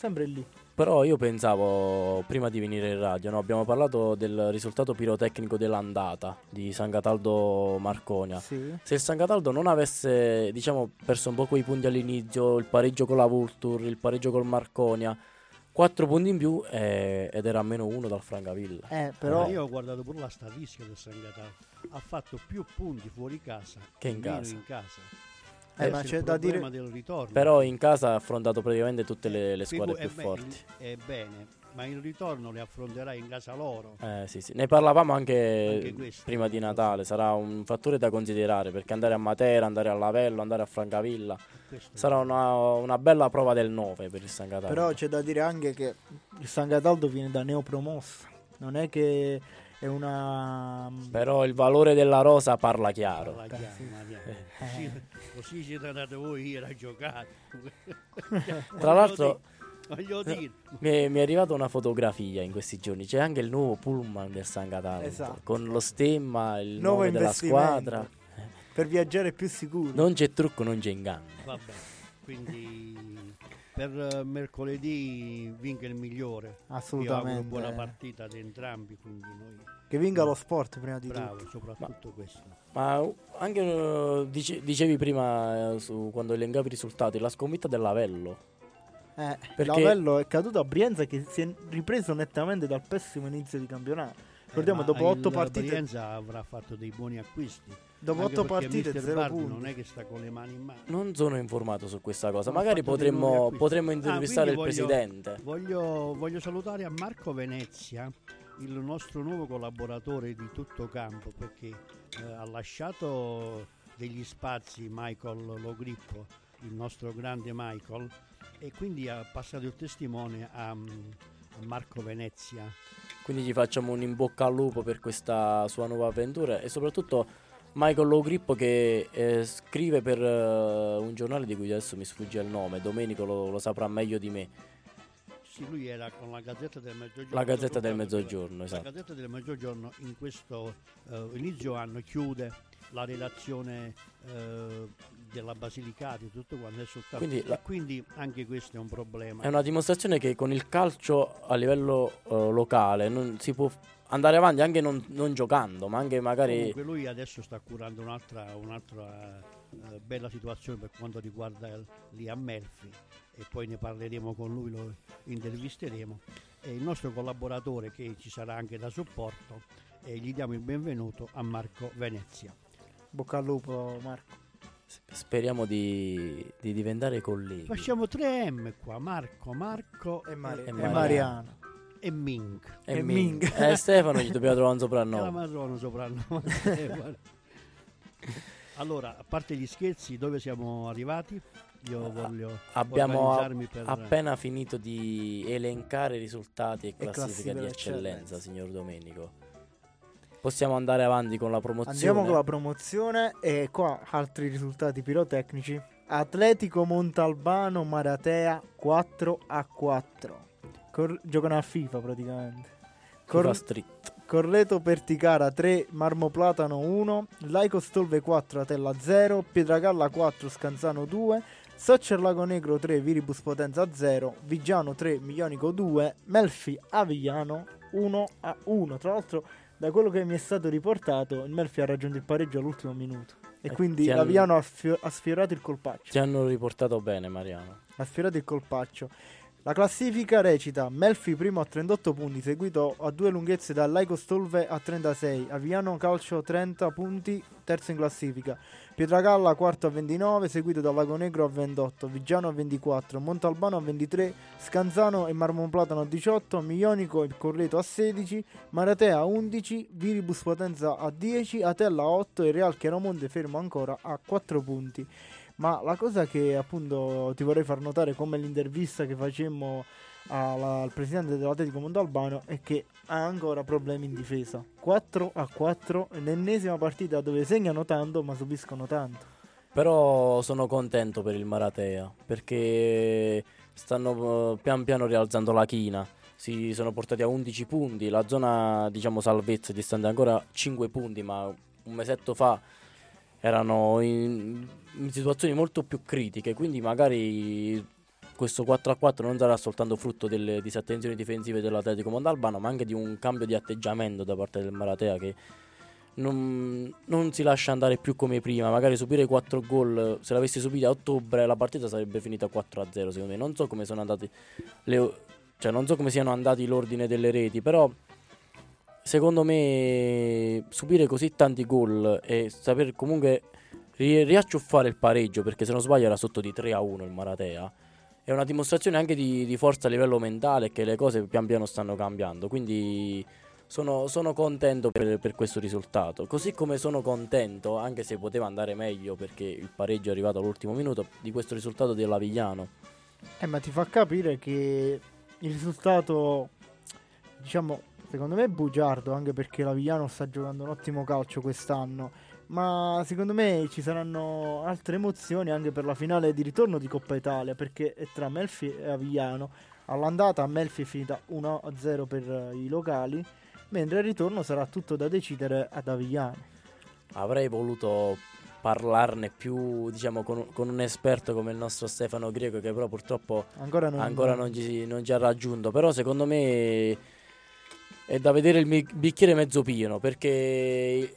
sempre lì. Però io pensavo, prima di venire in radio, no, abbiamo parlato del risultato pirotecnico dell'andata di San Cataldo Marconia. Sì. Se il San Cataldo non avesse, diciamo, perso un po' quei punti all'inizio, il pareggio con la Vultur, il pareggio col Marconia, 4 punti in più eh, ed era a meno 1 dal Francavilla. Eh, però... Eh, io ho guardato pure la statistica del San Cataldo. Ha fatto più punti fuori casa che in casa. In casa. Eh, ma c'è da dire. Però in casa ha affrontato praticamente tutte le, le squadre più forti. È bene, ma il ritorno le affronterà in casa loro. Eh, sì, sì. Ne parlavamo anche, anche questo, prima di Natale. Sarà un fattore da considerare perché andare a Matera, andare a Lavello, andare a Francavilla sarà una, una, bella prova del 9 per il San Cataldo. Però c'è da dire anche che il San Cataldo viene da neopromossa. Non è che è una... Però il valore della rosa parla chiaro. Parla chiaro eh. così, così siete andati voi a giocare. *laughs* Tra l'altro... Voglio dire. Mi è, mi è, arrivata una fotografia in questi giorni. C'è anche il nuovo pullman del San Cataldo esatto. con lo stemma, il Nuovo nome della squadra. Per viaggiare più sicuro. Non c'è trucco, non c'è inganno. Vabbè, quindi per mercoledì vinca il migliore. Assolutamente. una buona partita ad entrambi, quindi noi che vinca lo sport prima di Bravo, tutto. soprattutto ma, questo. Ma anche uh, dice, dicevi prima uh, su, quando elencavi i risultati, la sconfitta dell'Avello. Eh, Perché... L'Avello è caduto a Brienza che si è ripreso nettamente dal pessimo inizio di campionato. Ricordiamo, eh, dopo otto partite. Brienza avrà fatto dei buoni acquisti. Dopo otto partite, zero punti. Non è che sta con le mani in mano. Non sono informato su questa cosa. Non Magari potremmo, potremmo ah, intervistare ah, il voglio, presidente. Voglio, voglio salutare a Marco Venezia, il nostro nuovo collaboratore di tutto campo, perché eh, ha lasciato degli spazi Michael Logrippo, il nostro grande Michael, e quindi ha passato il testimone a, Marco Venezia. Quindi gli facciamo un in bocca al lupo per questa sua nuova avventura e soprattutto Michael Logrippo che eh, scrive per uh, un giornale di cui adesso mi sfugge il nome, Domenico lo, lo, saprà meglio di me. Sì, lui era con la Gazzetta del Mezzogiorno. La Gazzetta del Mezzogiorno, esatto. La Gazzetta del Mezzogiorno in questo uh, inizio anno chiude la redazione uh, della Basilicata e tutto quanto è soltanto quindi, la... quindi, anche questo è un problema è una dimostrazione che con il calcio a livello locale non si può andare avanti anche non, non, giocando ma anche magari comunque lui adesso sta curando un'altra, un'altra uh, bella situazione per quanto riguarda il, lì a Melfi e poi ne parleremo con lui lo intervisteremo e il nostro collaboratore che ci sarà anche da supporto e gli diamo il benvenuto a Marco Venezia bocca al lupo Marco Speriamo di, di, diventare colleghi. Facciamo 3M qua, Marco, Marco e, Mari- e, Mariano. E Ming. E, e Ming. Ming. Eh, Stefano gli dobbiamo trovare un soprannome. La Madonna soprannome. *laughs* allora, a parte gli scherzi, dove siamo arrivati? Io voglio Abbiamo per... appena finito di elencare risultati e classifica, e classifica di eccellenza, eccellenza, signor Domenico. Possiamo andare avanti con la promozione. Andiamo con la promozione e qua altri risultati pirotecnici. Atletico Montalbano Maratea 4 a 4. Cor- giocano a FIFA praticamente. Cor- FIFA Street. Corleto Perticara 3, Marmo Platano 1, Laico Stolve 4, Atella 0, Pietragalla 4, Scanzano 2, Soccer Lago Negro 3, Viribus Potenza 0, Vigiano 3, Milionico 2, Melfi Avigliano 1 a 1. Tra l'altro da quello che mi è stato riportato, il Melfi ha raggiunto il pareggio all'ultimo minuto. E eh, quindi Laviano ha, fio- ha, sfiorato il colpaccio. Ti hanno riportato bene, Mariano. Ha sfiorato il colpaccio. La classifica recita Melfi primo a 38 punti, seguito a due lunghezze da Laico Stolve a 36, Aviano Calcio 30 punti, terzo in classifica, Pietragalla quarto a 29, seguito da Lago Negro a 28, Vigiano a 24, Montalbano a 23, Scanzano e Marmonplatano a 18, Miglionico e Corleto a 16, Maratea a 11, Viribus Potenza a 10, Atella a 8 e Real Chiaramonte fermo ancora a 4 punti. Ma la cosa che appunto ti vorrei far notare come l'intervista che facemmo alla, al presidente dell'Atletico Mondalbano è che ha ancora problemi in difesa. 4 a 4, l'ennesima partita dove segnano tanto ma subiscono tanto. Però sono contento per il Maratea perché stanno uh, pian piano rialzando la china. Si sono portati a 11 punti, la zona diciamo salvezza distante ancora 5 punti, ma un mesetto fa erano in, in situazioni molto più critiche, quindi magari questo 4-4 non sarà soltanto frutto delle disattenzioni difensive dell'Atletico Mondalbano, ma anche di un cambio di atteggiamento da parte del Maratea che non, non, si lascia andare più come prima. Magari subire 4 gol, se l'avessi subita a ottobre, la partita sarebbe finita 4-0. Secondo me, non so come sono andati le, cioè, non so come siano andati l'ordine delle reti, però secondo me subire così tanti gol e saper comunque ri- riacciuffare il pareggio, perché se non sbaglio era sotto di 3 a 1 il Maratea, è una dimostrazione anche di, di forza a livello mentale che le cose pian piano stanno cambiando. Quindi sono, sono contento per, per, questo risultato. Così come sono contento, anche se poteva andare meglio perché il pareggio è arrivato all'ultimo minuto, di questo risultato dell'Avigliano. Eh, ma ti fa capire che il risultato, diciamo, Secondo me è bugiardo anche perché l'Avigliano sta giocando un ottimo calcio quest'anno. Ma secondo me ci saranno altre emozioni anche per la finale di ritorno di Coppa Italia perché è tra Melfi e Avigliano. All'andata Melfi è finita 1-0 per i locali, mentre il ritorno sarà tutto da decidere ad Avigliano. Avrei voluto parlarne più diciamo con, con, un esperto come il nostro Stefano Greco che però purtroppo ancora non, ancora non, ci, non ci ha raggiunto però secondo me è da vedere il bicchiere mezzo pieno perché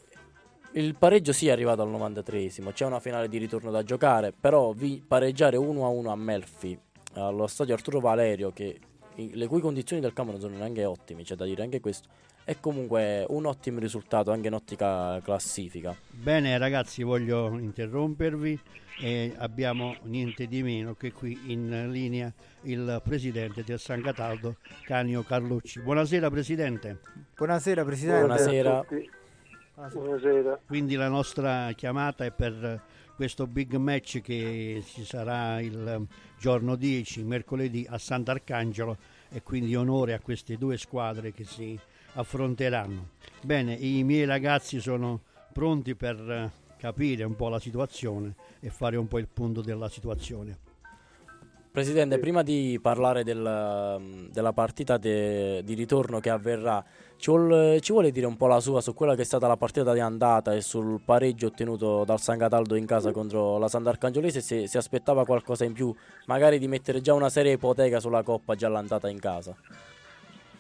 il pareggio sì è arrivato al 93esimo, c'è una finale di ritorno da giocare, però pareggiare 1-1 a Melfi allo stadio Arturo Valerio che le cui condizioni del campo non sono neanche ottime, c'è da dire anche questo. È comunque un ottimo risultato anche in ottica classifica. Bene ragazzi, voglio interrompervi e abbiamo niente di meno che qui in linea il presidente del San Cataldo, Canio Carlucci. Buonasera Presidente. Buonasera Presidente. Buonasera. Buonasera. Quindi la nostra chiamata è per questo big match che ci sarà il giorno 10, mercoledì, a Sant'Arcangelo e quindi onore a queste due squadre che si affronteranno. Bene, i miei ragazzi sono pronti per eh, capire un po' la situazione e fare un po' il punto della situazione. Presidente, prima di parlare del, della partita de, di ritorno che avverrà, ci vuole, ci vuole, dire un po' la sua su quella che è stata la partita di andata e sul pareggio ottenuto dal San Cataldo in casa contro la Sant'Arcangiolese, se si aspettava qualcosa in più, magari di mettere già una serie ipoteca sulla Coppa già l'andata in casa?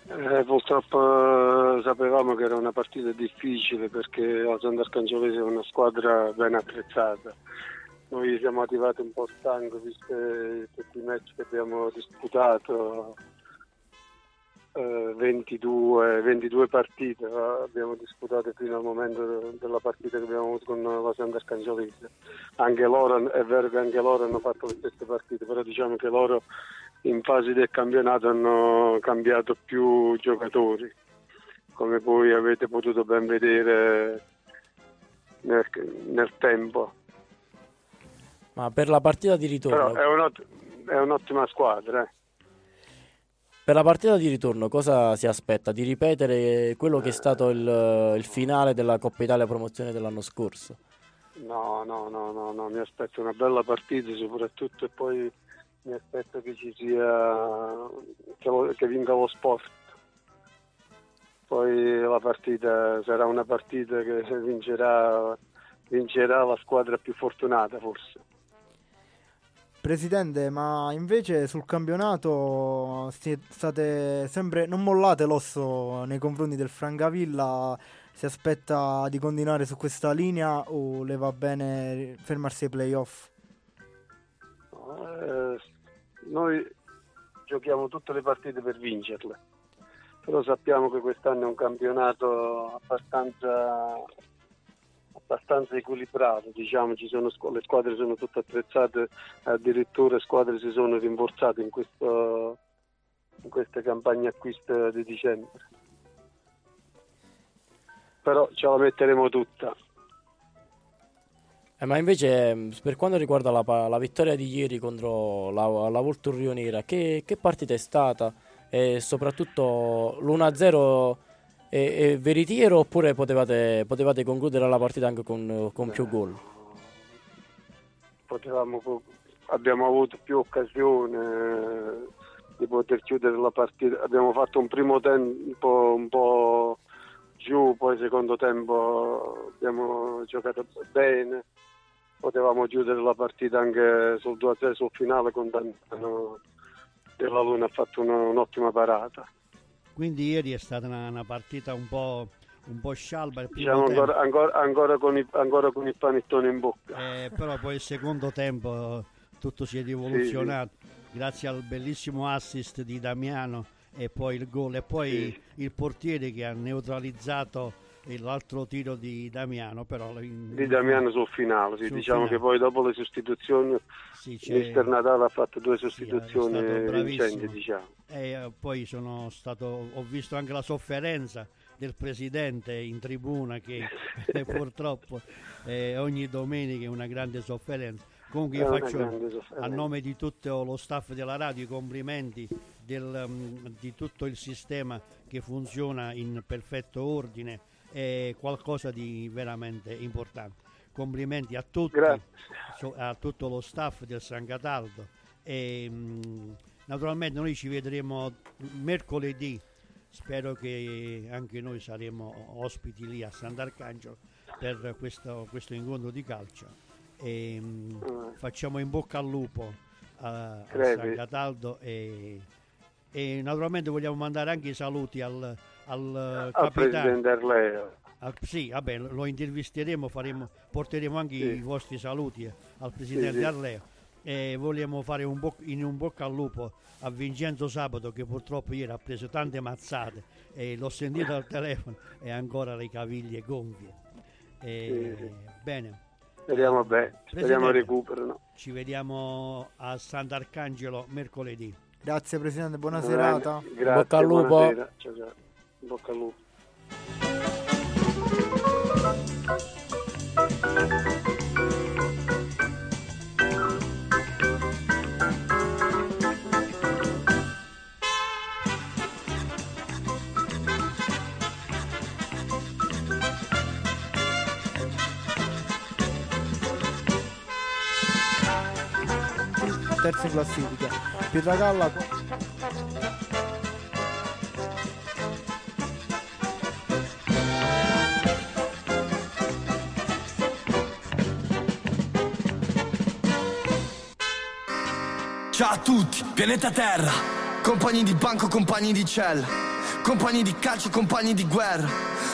Eh, purtroppo eh, sapevamo che era una partita difficile perché la Sant'Arcangiolese è una squadra ben attrezzata noi siamo arrivati un po' stanchi visto tutti i match che abbiamo disputato, eh, 22, 22, partite abbiamo disputato fino al momento della partita che abbiamo avuto con la Santa Arcangiolese. Anche loro, è vero che anche loro hanno fatto le stesse partite, però diciamo che loro in fase del campionato hanno cambiato più giocatori, come voi avete potuto ben vedere nel, nel tempo. Ma per la partita di ritorno... Però è, un'ott- è un'ottima squadra. Eh. Per la partita di ritorno cosa si aspetta? Di ripetere quello che è stato il, il finale della Coppa Italia promozione dell'anno scorso? No, no, no, no, no, mi aspetto una bella partita soprattutto e poi mi aspetto che ci sia che, che vinca lo sport. Poi la partita sarà una partita che vincerà, vincerà la squadra più fortunata forse. Presidente, ma invece sul campionato state sempre non mollate l'osso nei confronti del Francavilla? Si aspetta di continuare su questa linea o le va bene fermarsi ai playoff? Eh, noi giochiamo tutte le partite per vincerle, però sappiamo che quest'anno è un campionato abbastanza abbastanza equilibrato, diciamo, sono, le squadre sono tutte attrezzate, addirittura squadre si sono rinforzate in, questo, in queste campagne acquisto di dicembre. Però ce la metteremo tutta. Eh, ma invece per quanto riguarda la, la, vittoria di ieri contro la, la Volturrio Nera, che, che partita è stata? E soprattutto l'1-0 è, è veritiero oppure potevate, potevate, concludere la partita anche con, con più gol? Potevamo, abbiamo avuto più occasioni eh, di poter chiudere la partita. Abbiamo fatto un primo tempo un po' giù, poi secondo tempo abbiamo giocato bene. Potevamo chiudere la partita anche sul 2-0 sul finale con Dantano della Luna ha fatto un'ottima parata. Quindi ieri è stata una, una partita un po', un po scialba. Diciamo ancora, ancora, ancora, con i, ancora, con il panettone in bocca. Eh, però poi il secondo tempo tutto si è rivoluzionato sì. grazie al bellissimo assist di Damiano e poi il gol e poi sì. il portiere che ha neutralizzato l'altro tiro di Damiano però in... di Damiano sul finale sì. sul diciamo finale. che poi dopo le sostituzioni sì, Mister Natale ha fatto due sostituzioni sì, vincenti diciamo e eh, poi sono stato ho visto anche la sofferenza del presidente in tribuna che *laughs* *laughs* purtroppo eh, ogni domenica è una grande sofferenza comunque io faccio a nome di tutto lo staff della radio i complimenti del, um, di tutto il sistema che funziona in perfetto ordine è qualcosa di veramente importante. Complimenti a tutti, a tutto lo staff del San Cataldo. E mh, naturalmente noi ci vedremo mercoledì, spero che anche noi saremo ospiti lì a Sant'Arcangelo per questo, questo incontro di calcio. E mh, facciamo in bocca al lupo a, a San Cataldo e, e naturalmente vogliamo mandare anche i saluti al, al, al presidente Arleo. Ah, sì, vabbè, lo intervisteremo, faremo, porteremo anche sì. i vostri saluti eh, al presidente sì, Arleo e vogliamo fare un boc- in un bocca al lupo a Vincenzo Sabato che purtroppo ieri ha preso tante mazzate e l'ho sentito al telefono e ancora le caviglie gonfie. E, sì, bene. Speriamo bene, speriamo recuperano. Ci vediamo a Sant'Arcangelo mercoledì. Grazie Presidente, buona Bene, serata. Grazie, Bocca al lupo. Ciao, ciao. Bacalu. Terza classifica, Pedagalla a tutti, pianeta Terra, compagni di banco, compagni di cella, compagni di calcio, compagni di guerra.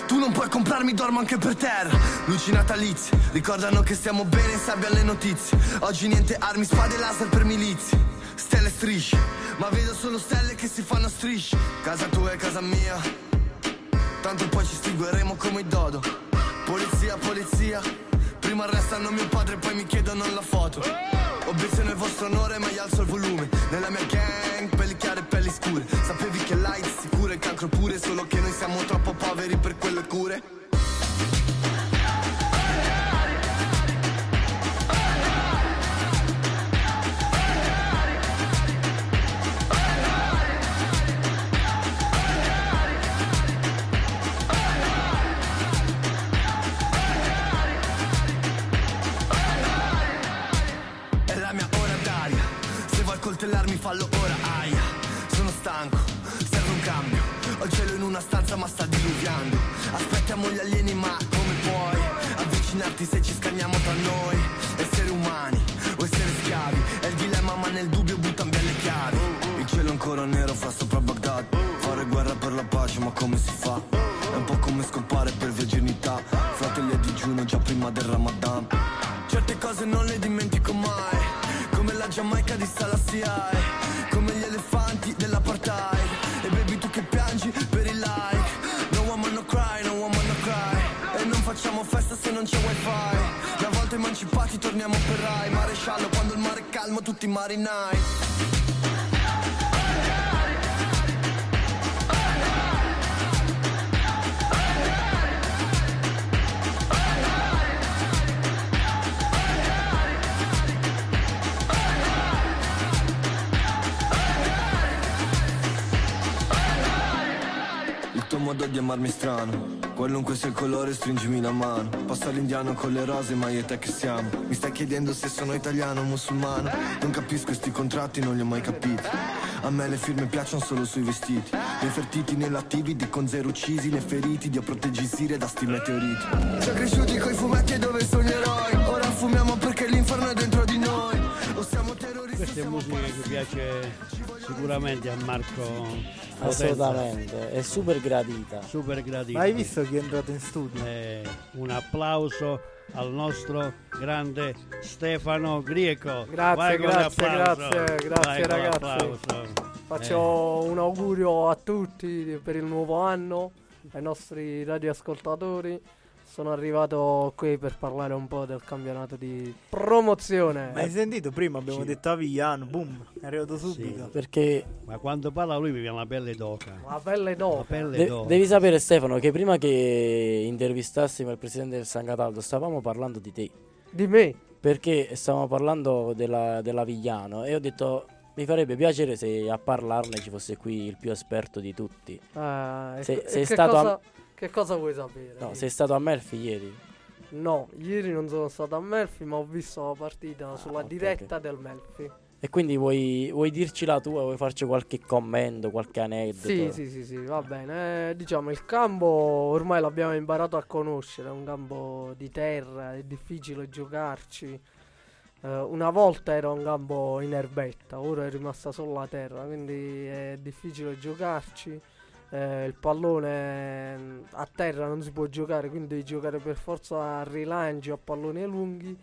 Tu non puoi comprarmi, dormo anche per terra. Luci natalizie, ricordano che stiamo bene se abbiamo le notizie. Oggi niente armi, spade e laser per milizie. Stelle strisce, ma vedo solo stelle che si fanno strisce. Casa tua e casa mia, tanto poi ci estingueremo come i dodo. Polizia, polizia, prima arrestano mio padre, poi mi chiedono la foto. Obiezione vostro onore ma gli alzo il volume. Nella mia gang, pelli chiare e pelli scure. Sapevi che l'AIDS sicuro il cancro pure Solo che noi siamo troppo poveri per quelle cure fallo ora, aia. Sono stanco, serve un cambio. Ho il cielo in una stanza ma sta diluviando. Aspettiamo gli alieni ma come puoi Avvicinarti se ci scanniamo tra noi? Esseri umani o essere schiavi? È il dilemma ma nel dubbio buttan via le chiavi. Il cielo ancora nero fa sopra Baghdad. Fare guerra per la pace ma come si fa? È un po' come scopare per virginità. Fratelli a digiuno già prima del Ramadan. Certe cose non le dimentico mai come la Giamaica di Salassia il calmo tutti marinai modo di amarmi strano Qualunque sia il colore stringimi la mano. Passa l'indiano con le rose ma io e te che siamo. Mi stai chiedendo se sono italiano o musulmano. Non capisco questi contratti non li ho mai capiti. A me le firme piacciono solo sui vestiti. Infertiti nell'attivi di con zero uccisi Né feriti di a proteggisire da sti meteoriti. Siamo cresciuti coi fumetti dove sono gli eroi. Ora fumiamo perché è musica che piace sicuramente a Marco Assolutamente, è super gradita. Super gradita. Ma hai visto chi è entrato in studio? Eh, un applauso al nostro grande Stefano Grieco. Grazie, grazie, grazie, grazie ragazzi. Faccio eh. un augurio a tutti per il nuovo anno, ai nostri radioascoltatori sono arrivato qui per parlare un po' del campionato di promozione. Ma hai sentito prima? Abbiamo sì. detto Avigliano, boom, è arrivato subito. Sì, perché. Ma quando parla lui mi viene la pelle d'oca. La pelle d'oca. La pelle De- d'oca. Devi sapere, Stefano, che prima che intervistassimo il presidente del San Cataldo stavamo parlando di te. Di me? Perché stavamo parlando della, dell'Avigliano e ho detto. Mi farebbe piacere se a parlarne ci fosse qui il più esperto di tutti. Ah, se, sei stato cosa... a che cosa vuoi sapere? No, sei stato a Melfi ieri? No, ieri non sono stato a Melfi, ma ho visto la partita ah, sulla okay, diretta okay. del Melfi. E quindi vuoi, vuoi, dirci la tua, vuoi farci qualche commento, qualche aneddoto? Sì, sì, sì, sì, va bene. Eh, diciamo, il campo ormai l'abbiamo imparato a conoscere, è un campo di terra, è difficile giocarci. Eh, una volta era un campo in erbetta, ora è rimasta solo la terra, quindi è difficile giocarci eh, il pallone mm, a terra non si può giocare, quindi devi giocare per forza a rilancio, a palloni lunghi.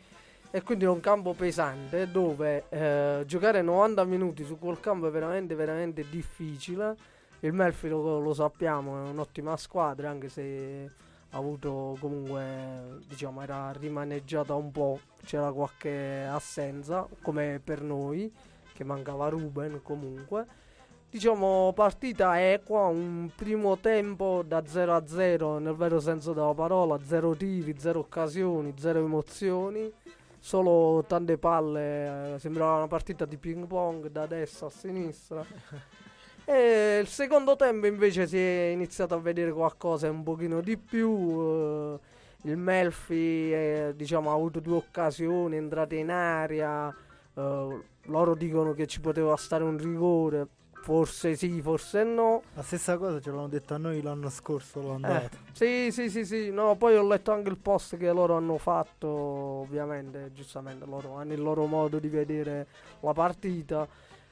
E quindi è un campo pesante dove eh, giocare 90 minuti su quel campo è veramente, veramente difficile. Il Melfi lo, lo sappiamo, è un'ottima squadra, anche se ha avuto comunque, diciamo, era rimaneggiata un po', c'era qualche assenza, come per noi, che mancava Ruben comunque diciamo partita equa, un primo tempo da 0 a 0 nel vero senso della parola, zero tiri, zero occasioni, zero emozioni, solo tante palle, eh, sembrava una partita di ping pong da destra a sinistra. *laughs* e il secondo tempo invece si è iniziato a vedere qualcosa un pochino di più. Eh, il Melfi eh, diciamo, ha avuto due occasioni, entrate in aria Uh, loro dicono che ci poteva stare un rigore. Forse sì, forse no. La stessa cosa ce l'hanno detto a noi l'anno scorso, l'ho andato. Eh, sì, sì, sì, sì. No, poi ho letto anche il post che loro hanno fatto, ovviamente, giustamente, loro hanno il loro modo di vedere la partita.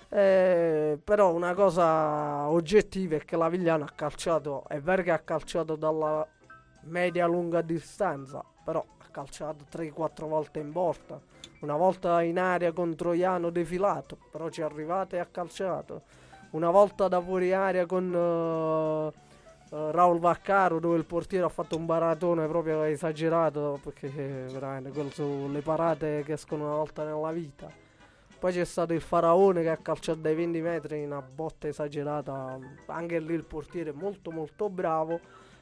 Eh, però una cosa oggettiva è che la Vigliana ha calciato, è vero che ha calciato dalla media lunga distanza, però ha calciato 3-4 volte in porta. Una volta in aria con Troiano defilato, però ci è arrivato e ha calciato. Una volta da fuori aria con uh, Raul Vaccaro dove il portiere ha fatto un baratone proprio esagerato perché veramente quello sono le parate che escono una volta nella vita. Poi c'è stato il faraone che ha calciato dai 20 metri in una botta esagerata. Anche lì il portiere molto molto bravo.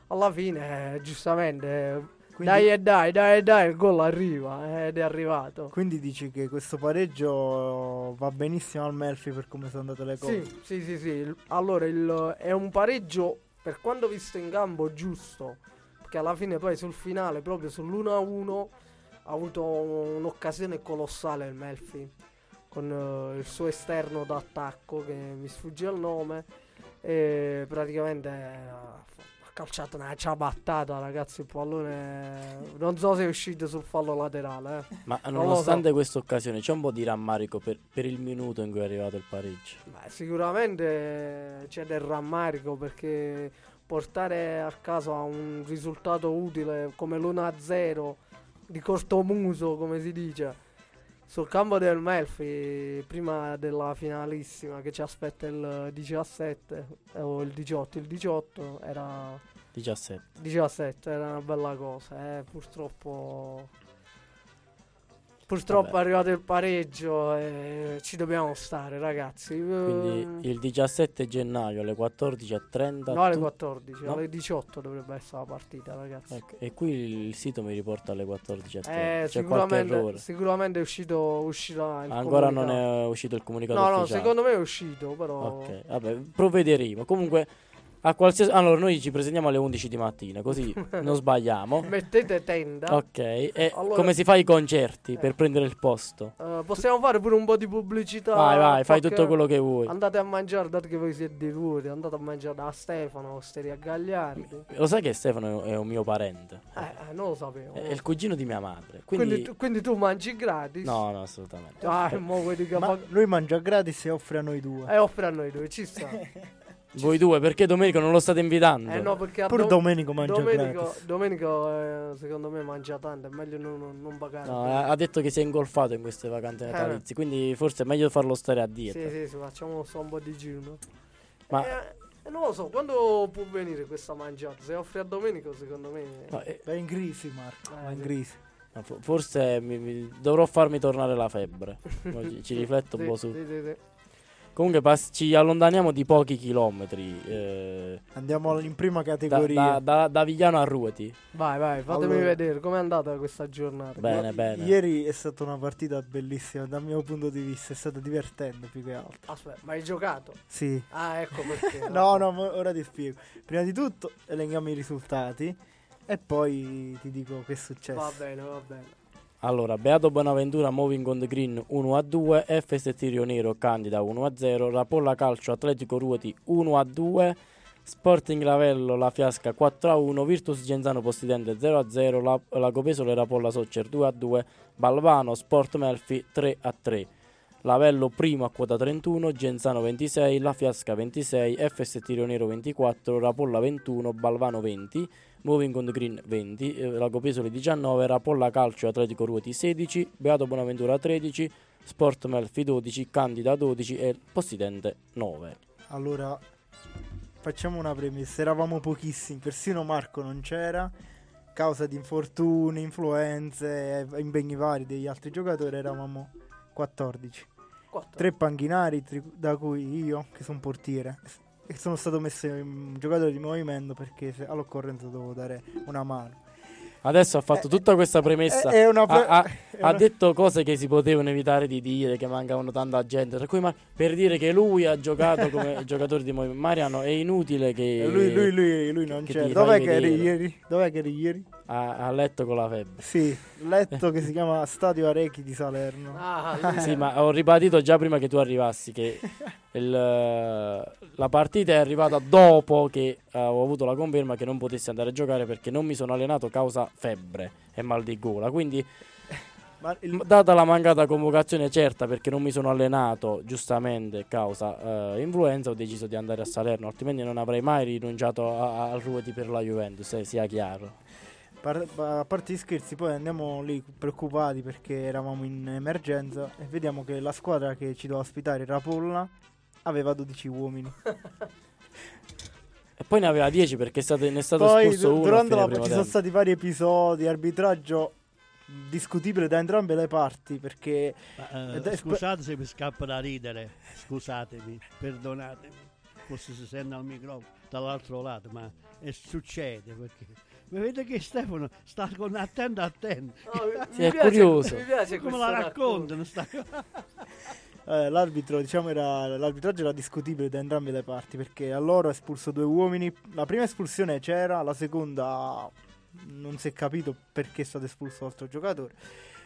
Alla fine, eh, giustamente, quindi, dai e dai, dai e dai, il gol arriva eh, ed è arrivato. Quindi dici che questo pareggio va benissimo al Melfi per come sono andate le cose? Sì, sì, sì. sì. Allora, il, è un pareggio per quanto visto in campo giusto. Perché alla fine poi sul finale, proprio sull'1-1, ha avuto un'occasione colossale il Melfi con uh, il suo esterno d'attacco che mi sfugge il nome e praticamente uh, calciato una ciabattata ragazzi il pallone non so se è uscito sul fallo laterale eh. ma nonostante so. questa occasione c'è un po' di rammarico per, per, il minuto in cui è arrivato il pareggio Beh, sicuramente c'è del rammarico perché portare a casa un risultato utile come l'1-0 di cortomuso come si dice sul campo del Melfi prima della finalissima che ci aspetta il 17 eh, o il 18 il 18 era 17 17 era una bella cosa eh, purtroppo Purtroppo Vabbè. è arrivato il pareggio e ci dobbiamo stare, ragazzi. Quindi il 17 gennaio alle 14.30. No, alle 14, no? alle 18 dovrebbe essere la partita, ragazzi. Ecco. E qui il sito mi riporta alle 14.30. Eh, C'è qualche errore. Sicuramente è uscito, uscirà il Ancora non è uscito il comunicato. No, ufficiale. no, secondo me è uscito, però. Ok, vabbè, provvederemo. Comunque a qualsiasi... Allora, noi ci presentiamo alle 11 di mattina, così *laughs* non sbagliamo. Mettete tenda. Ok, e allora... come si fa i concerti eh. per prendere il posto? Uh, possiamo fare pure un po' di pubblicità. Vai, vai, fai tutto quello che vuoi. Andate a mangiare, dato che voi siete di Ruti, andate a mangiare da Stefano, Osteri a Gagliardi. Lo sai che Stefano è un mio parente? Eh, eh non lo sapevo. È il cugino di mia madre. Quindi, quindi, tu, quindi tu, mangi gratis? No, no, assolutamente. Ah, mo che Ma fa... lui mangia gratis e offre a noi due. E offre a noi due, ci sta. *laughs* Voi due, perché Domenico non lo state invitando? Eh no, perché Pure Dom- Domenico mangia Domenico, Domenico eh, secondo me mangia tanto, è meglio non, non pagare. No, ha detto che si è ingolfato in queste vacanze eh. natalizie, eh. quindi forse è meglio farlo stare a dieta. Sì, sì, sì facciamo un po' di giro. Ma... Eh, eh, non lo so, quando può venire questa mangiata? Se offri a Domenico, secondo me... No, eh, va in crisi, Marco, va in sì. crisi. Forse mi, mi, dovrò farmi tornare la febbre. *laughs* ci, ci rifletto un po' su. Sì, sì, sì. Comunque pass- ci allontaniamo di pochi chilometri. Eh, Andiamo in prima categoria. Da, da, da, da Vigliano a Ruoti. Vai, vai, fatemi allora. vedere com'è andata questa giornata. Bene, Ma bene. Ieri è stata una partita bellissima dal mio punto di vista, è stata divertente più che altro. Aspetta, ma hai giocato? Sì. Ah, ecco perché. *laughs* no, no, ora ti spiego. Prima di tutto elenchiamo i risultati e poi ti dico che è successo. Va bene, va bene. Allora, Beato Bonaventura Moving on the Green 1 a 2, FS Tirio Nero Candida 1 a 0, Rapolla Calcio Atletico Ruoti 1 a 2, Sporting Lavello La Fiasca 4 a 1, Virtus Genzano Postidente 0 a 0, La, Lago Pesole Rapolla Soccer 2 a 2, Balvano Sport Melfi 3 a 3. Lavello primo a quota 31, Genzano 26, La Fiasca 26, FS Tirio Nero 24, Rapolla 21, Balvano 20, Moving on the Green 20, eh, Lago Pesole 19, Rapolla Calcio Atletico Ruoti 16, Beato Bonaventura 13, Sport Melfi 12, Candida 12 e Possidente 9. Allora, facciamo una premessa, eravamo pochissimi, persino Marco non c'era, causa di infortuni, influenze, impegni vari degli altri giocatori, eravamo 14. 4. Tre panchinari, da cui io, che sono portiere, sono stato messo in giocatore di movimento perché all'occorrenza dovevo dare una mano. Adesso ha fatto tutta questa premessa. Una pre- ha, ha, è ha una- detto cose che si potevano evitare di dire, che mancavano tanta gente. Tra cui ma- per dire che lui ha giocato come *laughs* giocatore di movimento. Mariano, è inutile che lui, lui, lui, lui non che c'è. Dov'è che eri ieri? Dov'è che eri ieri? ha, ha letto con la febbre. Sì, letto che si chiama Stadio Arechi di Salerno. Ah, Sì, ma ho ribadito già prima che tu arrivassi che *laughs* il, la partita è arrivata dopo che eh, ho avuto la conferma che non potessi andare a giocare perché non mi sono allenato causa febbre e mal di gola. Quindi, il- data la mancata convocazione certa perché non mi sono allenato giustamente causa eh, influenza, ho deciso di andare a Salerno, altrimenti non avrei mai rinunciato a- a- al ruoti per la Juventus, eh, sia chiaro. par- a parte gli scherzi, poi andiamo lì preoccupati perché eravamo in emergenza e vediamo che la squadra che ci doveva ospitare, Rapolla, aveva 12 uomini. E poi ne aveva 10 perché è stato, ne è stato Poi espulso uno. durante la ci sono stati vari episodi, arbitraggio discutibile da entrambe le parti perché Ma, eh, è- scusate se mi scappa da ridere, scusatemi, perdonatemi, forse si sente al microfono dall'altro lato, ma è- succede perché vedete che Stefano sta con attento attento, No, mi- Sì, mi è piace- curioso. Mi piace come la raccontano sta eh, l'arbitro diciamo era l'arbitraggio era discutibile da entrambe le parti perché a loro ha espulso due uomini. La prima espulsione c'era la seconda non si è capito perché è stato espulso l'altro giocatore.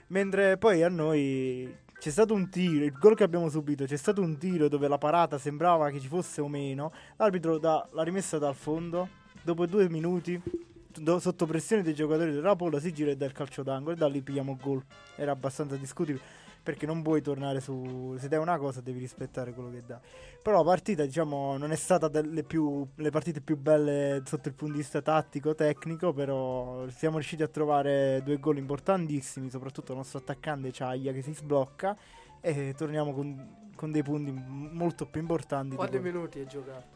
Mentre poi a noi c'è stato un tiro il gol che abbiamo subito c'è stato un tiro dove la parata sembrava che ci fosse o meno. L'arbitro dà la rimessa dal fondo. Dopo due minuti sotto pressione dei giocatori del Rapolla si gira e dà il calcio d'angolo e da lì pigliamo gol. Era abbastanza discutibile perché non puoi tornare su se dai una cosa devi rispettare quello che dai però la partita diciamo non è stata delle più le partite più belle sotto il punto di vista tattico tecnico però siamo riusciti a trovare due gol importantissimi soprattutto il nostro attaccante Ciaglia che si sblocca e torniamo con, con dei punti molto più importanti Quanti minuti hai giocato?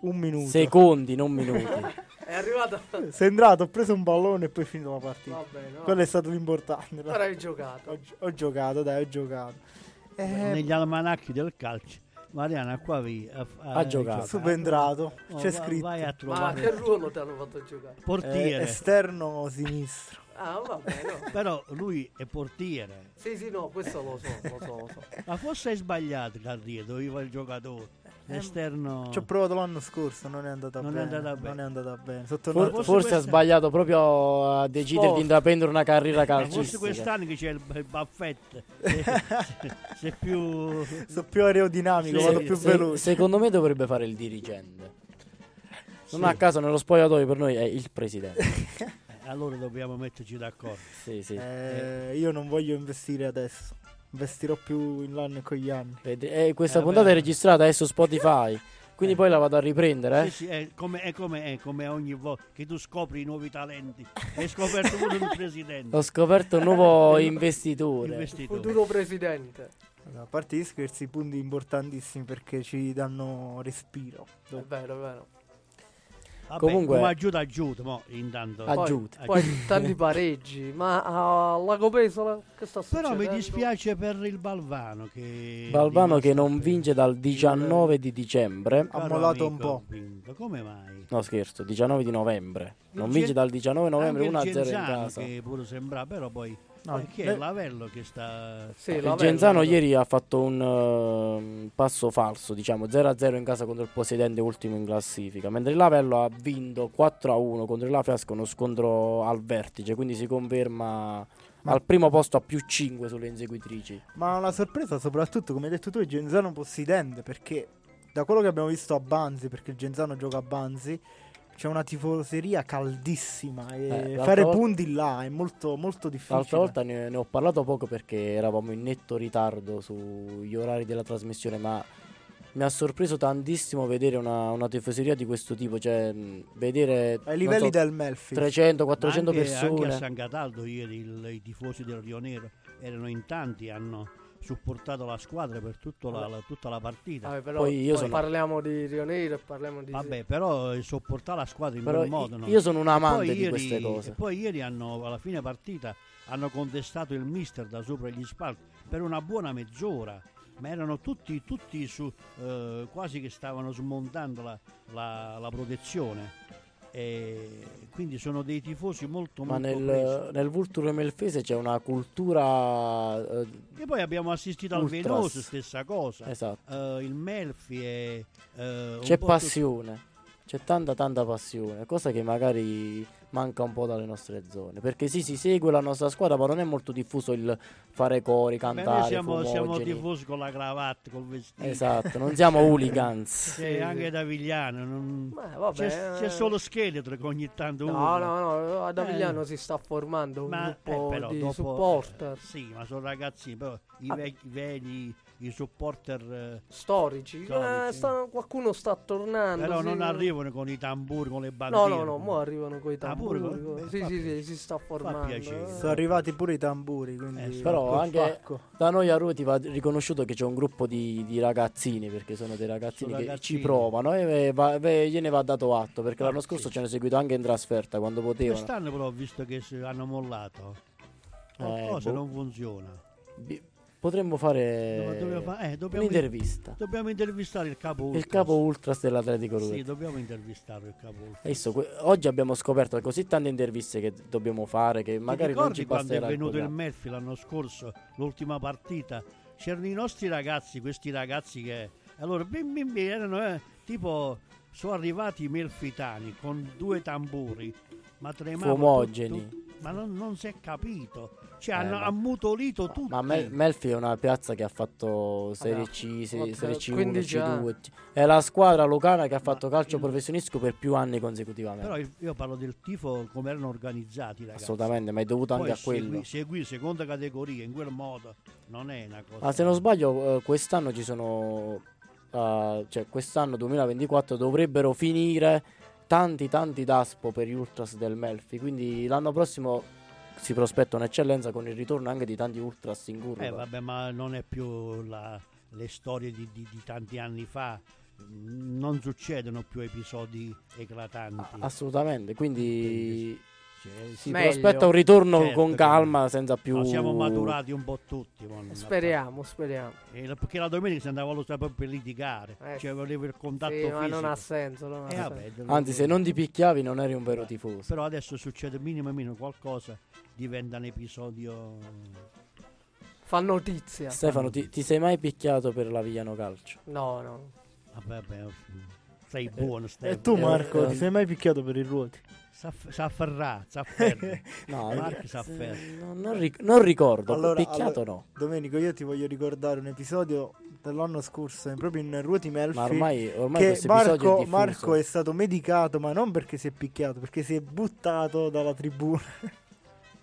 Un minuto Secondi, non minuti. *laughs* È arrivato. sei entrato ho preso un pallone e poi è finito la partita Va bene, no. quello è stato l'importante Però hai giocato. ho, gi- ho giocato dai ho giocato Eh, negli almanacchi del calcio. Mariana qua vi Ha giocato. subentrato Oh, c'è va- scritto Vai a Ma trovare che ruolo ti hanno fatto giocare? Eh, portiere. esterno sinistro. Ah, va bene, no. *laughs* Però lui è portiere. Sì, sì, no, questo lo so, lo so, lo so. Ma forse hai sbagliato, Carriere, dove va il giocatore. Esterno. Ci ho provato l'anno scorso, non è andata Non è bene. andata bene. Non è andata bene. For- forse forse ha sbagliato proprio a decidere Sport. di intraprendere una carriera forse calcistica. quest'anno che c'è il, il baffetto. *laughs* Se, se- se è più. *laughs* sono più aerodinamico, Sì, vado più Se- veloce. secondo me dovrebbe fare il dirigente. Non Sì. a caso nello spogliatoio per noi è il presidente. *laughs* Eh, Allora dobbiamo metterci d'accordo. Sì, sì. Eh, io non voglio investire adesso. Investirò più in là con gli anni. Vedi, eh, questa Eh, puntata beh. è registrata è su Spotify. Quindi Eh. poi la vado a riprendere. eh. Sì, sì, è, come, è, come, è come ogni volta che tu scopri i nuovi talenti. Hai scoperto pure il presidente. *laughs* Ho scoperto un nuovo *laughs* investitore. investitore. Futuro presidente. Allora, a parte gli scherzi, punti importantissimi perché ci danno respiro. È vero, è vero. Vabbè, Comunque- come aiuta aiuta, mo, intanto. Poi, Aggiunte. poi tanti pareggi, ma a Lago Pesola che sta Però succedendo? mi dispiace per il Balvano che... Balvano che non vince dal 19 di dicembre. Ha mollato un po'. vinto. Come mai? No scherzo, 19 di novembre. Non vince dal 19 novembre Anche il 1-0 in casa. che pure sembra, però poi... No, eh, chi è Lavello che sta... Sì, Il Lavello, Genzano ieri ha fatto un ehm, passo falso, diciamo 0-0 in casa contro il possedente ultimo in classifica, mentre il Lavello ha vinto 4-1 contro il La Fiasca, uno scontro al vertice, quindi si conferma Ma- al primo posto a più 5 sulle inseguitrici. Ma la sorpresa, soprattutto, come hai detto tu, è Genzano possidente perché da quello che abbiamo visto a Banzi, perché il Genzano gioca a Banzi, c'è una tifoseria caldissima e Eh, fare volta- punti là è molto, molto difficile. L'altra volta ne, ne ho parlato poco perché eravamo in netto ritardo sugli orari della trasmissione, ma mi ha sorpreso tantissimo vedere una, una tifoseria di questo tipo, cioè vedere Ai livelli so, del Melfi. 300, 400 anche, persone. Anche a San Cataldo ieri il- i tifosi del Rio Nero erano in tanti, hanno supportato la squadra per tutto la- la- tutta la partita. Vabbè, però Poi io poi sono- parliamo di Rio Nero e parliamo di... Vabbè, però sopportare la squadra in Però quel modo. no? io sono un E amante di ieri- queste E cose. poi ieri hanno, alla fine partita hanno contestato il mister da sopra gli spalti per una buona mezz'ora. Ma erano tutti, tutti su, eh, quasi che stavano smontando la, la- la protezione. E quindi sono dei tifosi molto Ma molto nel, presi. nel Vulture Melfese c'è una cultura. eh, E poi abbiamo assistito al Ultras. Venoso, stessa cosa. esatto. Eh, il Melfi è un C'è passione. C'è tanta tanta passione, cosa che magari manca un po' dalle nostre zone. Perché sì, si segue la nostra squadra, ma non è molto diffuso il fare cori, Beh, cantare. noi siamo, siamo tifosi con la cravatta, col vestito. Esatto, non siamo *laughs* hooligans. C'è Sì, anche sì. da Vigliano. non- Beh, vabbè, C'è, c'è eh. solo scheletro che ogni tanto No, urla. no, no, ad Avigliano Eh. si sta formando un Ma eh, gruppo però di dopo, supporter eh, sì, ma sono ragazzi, però i, Ah. vecchi, i vecchi, i supporter, eh, storici. Storici. Eh, sta- qualcuno sta tornando. però sì. non arrivano con i tamburi, con le No, bandiere. no, no, mo arrivano coi Ah, pure tamburi. con- beh, sì, sì, sì, si sta formando. piacere. eh. Sono arrivati pure i tamburi, quindi Eh, sì. Però anche pacco. da noi a Ruoti va riconosciuto che c'è un gruppo di, di ragazzini, perché sono dei ragazzini Sono che ragazzini. ci provano e va- ve- gliene va dato atto, perché Ah, l'anno sì. scorso ci hanno seguito anche in trasferta quando potevano. Quest'anno però ho visto che si- hanno mollato. Eh, Qualcosa boh. non funziona. Bi- Potremmo fare No, fa- eh, un'intervista. dobbiamo intervistare il capo Il Ultras. capo Ultras dell'Atletico Ruoti. Sì, dobbiamo intervistare il capo Ultras. Adesso, que- oggi abbiamo scoperto così tante interviste che dobbiamo fare che magari non ricordi ci quando è basterà il venuto il. Melfi l'anno scorso, l'ultima partita? C'erano i nostri ragazzi, questi ragazzi che... Allora, bim bim bim, erano eh, tipo... Sono arrivati i melfitani con due tamburi, ma tremavano Fumogeni. tutto- ma non, non si è capito. Cioè, hanno ma- ammutolito tutti. Ma Mel- Melfi è una piazza che ha fatto Serie C, se- Serie C1, 15 C2. È la squadra locale che ha fatto Ma calcio il- professionistico per più anni consecutivamente. Però io, parlo del tifo come erano organizzati, ragazzi. Assolutamente, ma è dovuto Poi anche a quello. Segui, segui seconda categoria in quel modo non è una cosa. Ma se non sbaglio, eh, quest'anno ci sono. eh, cioè, quest'anno 2024 dovrebbero finire tanti tanti DASPO per gli Ultras del Melfi. Quindi l'anno prossimo si prospetta un'eccellenza con il ritorno anche di tanti Ultras in curva. Eh vabbè, ma non è più la- le storie di, di- di tanti anni fa. Non succedono più episodi eclatanti. Assolutamente, quindi Cioè, si Meglio. prospetta un ritorno Certo con calma, senza più. ma siamo maturati un po' tutti. Speriamo, speriamo. E la- perché la domenica si andava allo stadio per litigare, Eh, cioè volevo il contatto Sì, ma non ha senso. non ha Eh, senso. vabbè, Anzi, se non ti picchiavi, non eri un vero tifoso. Però adesso succede minimo e minimo qualcosa, diventa un episodio Fa notizia. Stefano, ti, ti sei mai picchiato per la Vigliano Calcio? No, no. Vabbè, vabbè, sei buono, stai E tu Eh, Marco, eh, ti sei mai picchiato per i ruoti? Sa afferrà, sa afferra. *laughs* No, Marco eh, Safferro. no, non, ric- non ricordo. Allora- picchiato allora- no. Domenico, io ti voglio ricordare un episodio dell'anno scorso, eh, proprio in Ruoti Melfi. Ma ormai, ormai che questo episodio è Marco, diffuso. Marco è stato medicato, ma non perché si è picchiato, perché si è buttato dalla tribuna.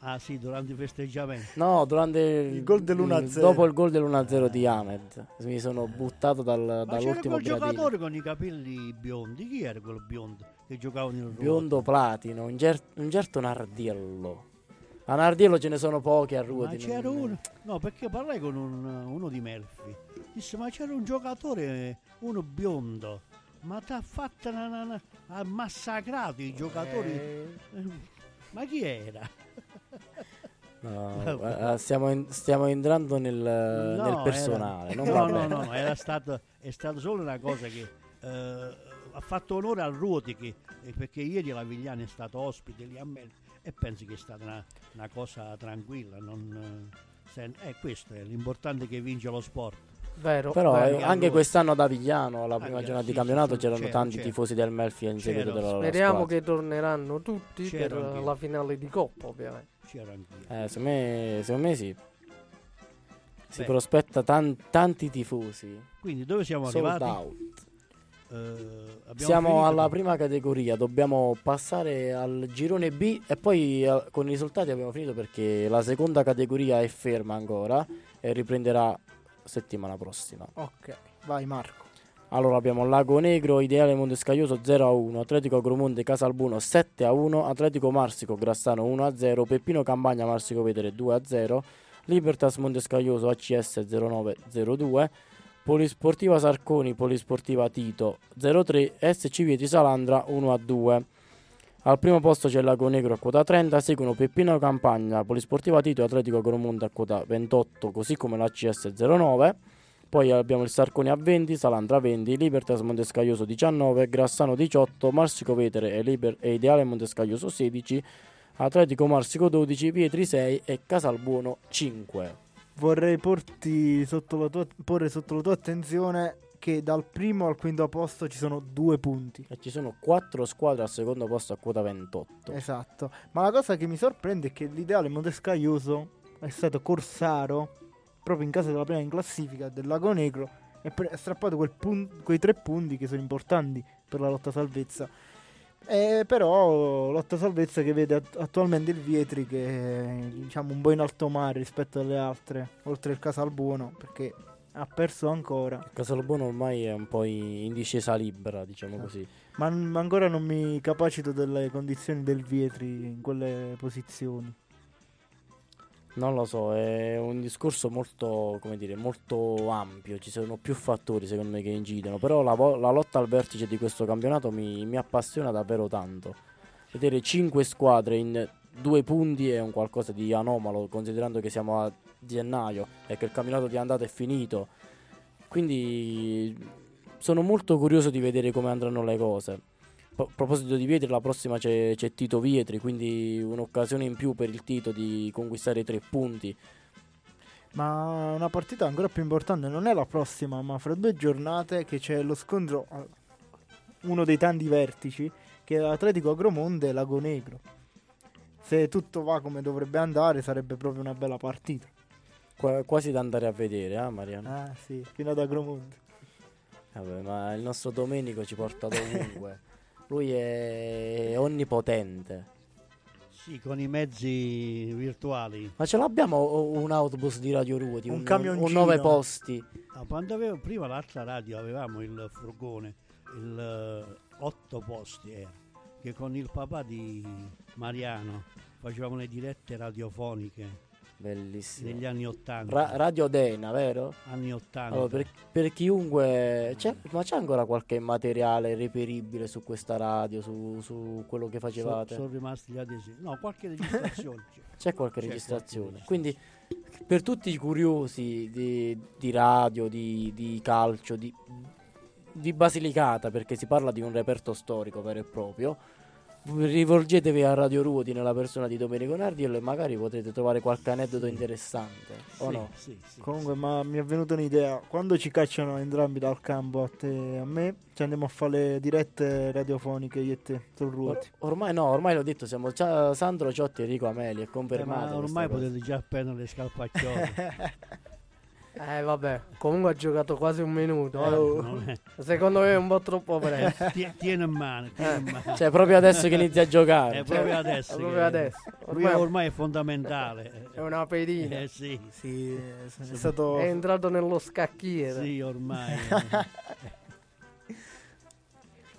Ah sì, durante i festeggiamenti. No, durante Il gol dell'1-0. Dopo il gol dell'1-0 di Ahmed. Mi sono buttato dal, Ma c'era dall'ultimo quel gradino. giocatore con i capelli biondi. Chi era quel biondo che giocava nel Ruoti? Biondo platino, un, ger- un certo Nardiello. A Nardiello ce ne sono pochi a Ma Ruoti. c'era non- uno. No, perché parlai con un- uno di Melfi. Disse, ma c'era un giocatore, uno biondo. Ma ti ha fatto ha massacrato i giocatori. Eh, Ma chi era? No, *laughs* Vabbè. eh, stiamo, in- stiamo entrando nel, No, nel era- personale. non no, va no, bene. no, no, era stato, è stato solo una cosa che eh, ha fatto onore al Ruoti che- eh, perché ieri la Vigliana è stato ospite lì a me e penso che è stata una, una cosa tranquilla. Non, eh, sen- eh, questo è l'importante che vince lo sport. vero. Però vero. eh, anche quest'anno ad Avigliano, alla prima sì, giornata di sì, campionato, sì, c'erano c'era, tanti c'era. tifosi del Melfi in seguito C'era. della Speriamo squadra. che torneranno tutti C'ero per la finale di Coppa, ovviamente. C'ero anch'io. Eh, secondo, me, secondo me sì. Si Beh. prospetta tan- tanti tifosi. Quindi dove siamo Sold arrivati? out. Abbiamo Siamo finito? alla prima categoria, dobbiamo passare al girone B e poi eh, con i risultati abbiamo finito perché la seconda categoria è ferma ancora e riprenderà settimana prossima. Ok, vai Marco. Allora abbiamo Lago Negro, Ideale Montescaglioso 0-1, Atletico Agromonte Casalbuno 7-1, Atletico Marsico Grassano 1-0, Peppino Campagna Marsico Vedere 2-0, Libertas Montescaglioso ACS 09-02, Polisportiva Sarconi Polisportiva Tito 0-3, SC Vieti Salandra 1-2. Al primo posto c'è Lago Negro a quota 30, seguono Peppino Campagna, Polisportiva Tito e Atletico Agromonte a quota 28, così come l'ACS 09. Poi abbiamo il Sarconi a 20, Salandra 20, Libertas Montescaglioso 19, Grassano 18, Marsico Vetere e, Liber- e Ideale Montescaglioso 16, Atletico Marsico 12, Pietri 6 e Casalbuono 5. Vorrei porti sotto la tua, porre sotto la tua attenzione che dal primo al quinto posto ci sono due punti. E ci sono 4 squadre al secondo posto a quota 28. Esatto. Ma la cosa che mi sorprende è che l'ideale Montescaglioso è stato Corsaro proprio in casa della prima in classifica del Lago Negro e ha strappato quel pun- quei tre punti che sono importanti per la lotta salvezza. E però lotta salvezza che vede att- attualmente il Vietri che è diciamo un po' in alto mare rispetto alle altre, oltre il Casalbuono, perché ha perso ancora. Casalbuono ormai è un po' in discesa libera, diciamo Ah. così. Ma, ma ancora non mi capacito delle condizioni del Vietri in quelle posizioni. Non lo so, è un discorso molto, come dire, molto ampio, ci sono più fattori secondo me che incidono, però la, la lotta al vertice di questo campionato mi, mi appassiona davvero tanto. Vedere 5 squadre in due punti è un qualcosa di anomalo, considerando che siamo a gennaio e che il campionato di andata è finito. Quindi sono molto curioso di vedere come andranno le cose. Po- proposito di Vietri, la prossima c'è, c'è Tito Vietri, quindi un'occasione in più per il Tito di conquistare i tre punti. Ma una partita ancora più importante non è la prossima, ma fra due giornate che c'è lo scontro, eh, uno dei tanti vertici, che è l'Atletico Agromonte e Lago Negro. Se tutto va come dovrebbe andare sarebbe proprio una bella partita. Qua- quasi da andare a vedere, eh Mariano? Ah sì, fino ad Agromonte. Vabbè, ma il nostro Domenico ci porta dovunque. *laughs* Lui è onnipotente. Sì, con i mezzi virtuali. Ma ce l'abbiamo un autobus di Radio Ruoti? Un Un, camioncino. un nove posti. Ah, quando avevo prima l'altra radio avevamo il furgone, il eh, otto posti era, che con il papà di Mariano facevamo le dirette radiofoniche Bellissimo. negli anni 80. Ra- Radio Dena, vero? anni 80. Allora, per, per chiunque. c'è- ma c'è ancora qualche materiale reperibile su questa radio, su, su quello che So- facevate? sono rimasti gli adesivi. No, qualche registrazione *laughs* c'è. C'è qualche C'è registrazione. qualche Quindi, per tutti i curiosi di, di radio, di, di calcio, di, di Basilicata, perché si parla di un reperto storico vero e proprio, rivolgetevi a Radio Ruoti nella persona di Domenico Nardi e magari potrete trovare qualche aneddoto interessante. O Sì, no? sì, sì. Comunque, ma mi è venuta un'idea. Quando ci cacciano entrambi dal campo, a te e a me, ci andiamo a fare le dirette radiofoniche io e te sul Or- ruoti. ormai no, ormai l'ho detto, siamo già Sandro Ciotti e Enrico Ameli, è Eh, ma confermato. ormai questa cosa. potete già appendere le scarpacciole. *laughs* Eh vabbè, comunque ha giocato quasi un minuto. eh. Oh. *laughs* Secondo me è un po' troppo presto. Eh, tie- tiene in mano, tiene in mano. Cioè, proprio adesso che inizia a giocare. è proprio adesso. È proprio adesso. Lui Ormai ormai è fondamentale. è una pedina. Eh sì, Sì, è stato. È entrato nello scacchiere. sì, ormai. *laughs*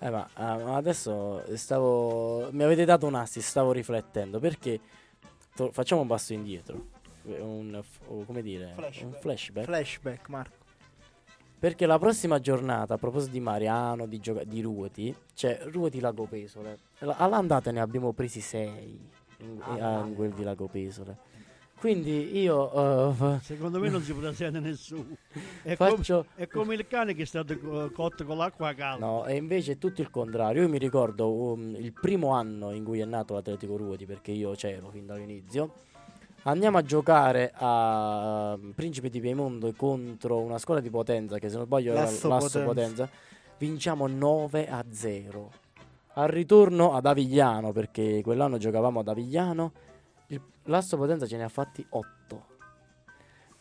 Eh, ma, ah, ma adesso stavo. Mi avete dato un assist, stavo riflettendo. Perché to- facciamo un passo indietro. Un, f- o come dire, Flashback. un flashback. Flashback, Marco. Perché la prossima giornata, a proposito di Mariano, di, gioca- di Ruoti, c'è Ruoti Lago Pesole. La- All'andata ne abbiamo presi 6 in, Ah, in quel di Lago Pesole. Quindi io fa- *laughs* Secondo me non si potrà sentire nessuno. È, faccio. come, è come il cane che è stato co- cotto con l'acqua calda. No, e invece è tutto il contrario. Io mi ricordo um, il primo anno in cui è nato l'Atletico Ruoti, perché io c'ero fin dall'inizio. Andiamo a giocare a um, Principe di Piemonte contro una scuola di Potenza, che se non sbaglio era Lasso Lasso Potenza. Potenza. Vinciamo 9 a 0. Al ritorno ad Avigliano, perché quell'anno giocavamo ad Avigliano, il Lasso Potenza ce ne ha fatti 8.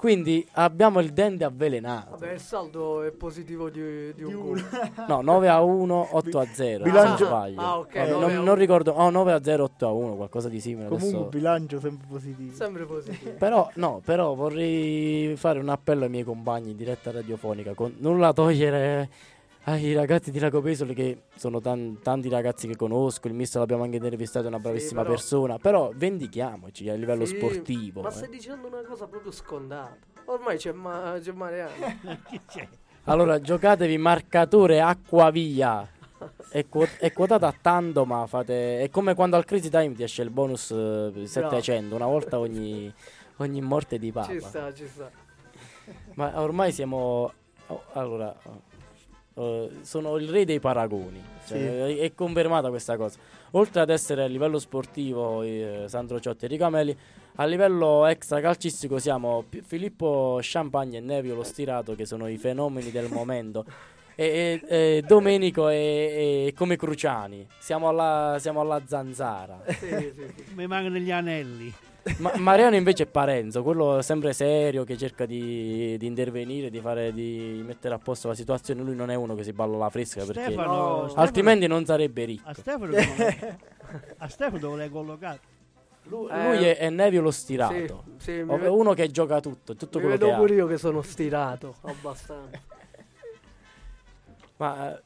Quindi abbiamo il dente avvelenato. Vabbè, il saldo è positivo di, di un gol. *laughs* No, 9 a 1, 8 a 0. Bilancio- sbaglio. Ah, ok, Vabbè, 9 non, non 1. ricordo. Oh, 9 a 0, 8 a 1, qualcosa di simile. Comunque, adesso. bilancio sempre positivo. Sempre positivo. Però, no, però vorrei fare un appello ai miei compagni in diretta radiofonica. Con nulla togliere ai ragazzi di Lago Pesole, che sono tan- tanti ragazzi che conosco. Il mister l'abbiamo anche intervistato, è una bravissima però- persona. Però vendichiamoci a livello Sì, sportivo. Ma eh. stai dicendo una cosa proprio scontata. Ormai c'è, ma- c'è Mariano. *laughs* C'è? Allora, giocatevi marcatore acqua via. *laughs* È, quo- è quotato a tanto, ma fate. È come quando al Crazy Time ti esce il bonus eh, 700, una volta ogni, ogni morte di papa. Ci sta, ci sta. Ma ormai siamo oh, allora, uh, sono il re dei paragoni. Cioè, sì. È confermata questa cosa. Oltre ad essere a livello sportivo eh, Sandro Ciotti e Ricamelli, a livello extra calcistico siamo P- Filippo Champagne e Nevio lo stirato che sono i fenomeni del momento. E, e, e, Domenico è, come Cruciani. Siamo alla, siamo alla zanzara. Sì, sì, sì. Mi mancano gli anelli. Ma, Mariano invece è Parenzo, quello sempre serio che cerca di, di intervenire, di, fare, di, mettere a posto la situazione. Lui non è uno che si balla la fresca perché Stefano, Stefano, altrimenti non sarebbe ricco. A Stefano, dove, *laughs* a Stefano dove l'hai collocato? Lui, eh, lui è, è, Nevio lo stirato. Sì, sì, è uno che gioca tutto. tutto mi quello vedo che pure ha. io che sono stirato abbastanza. Ma eh,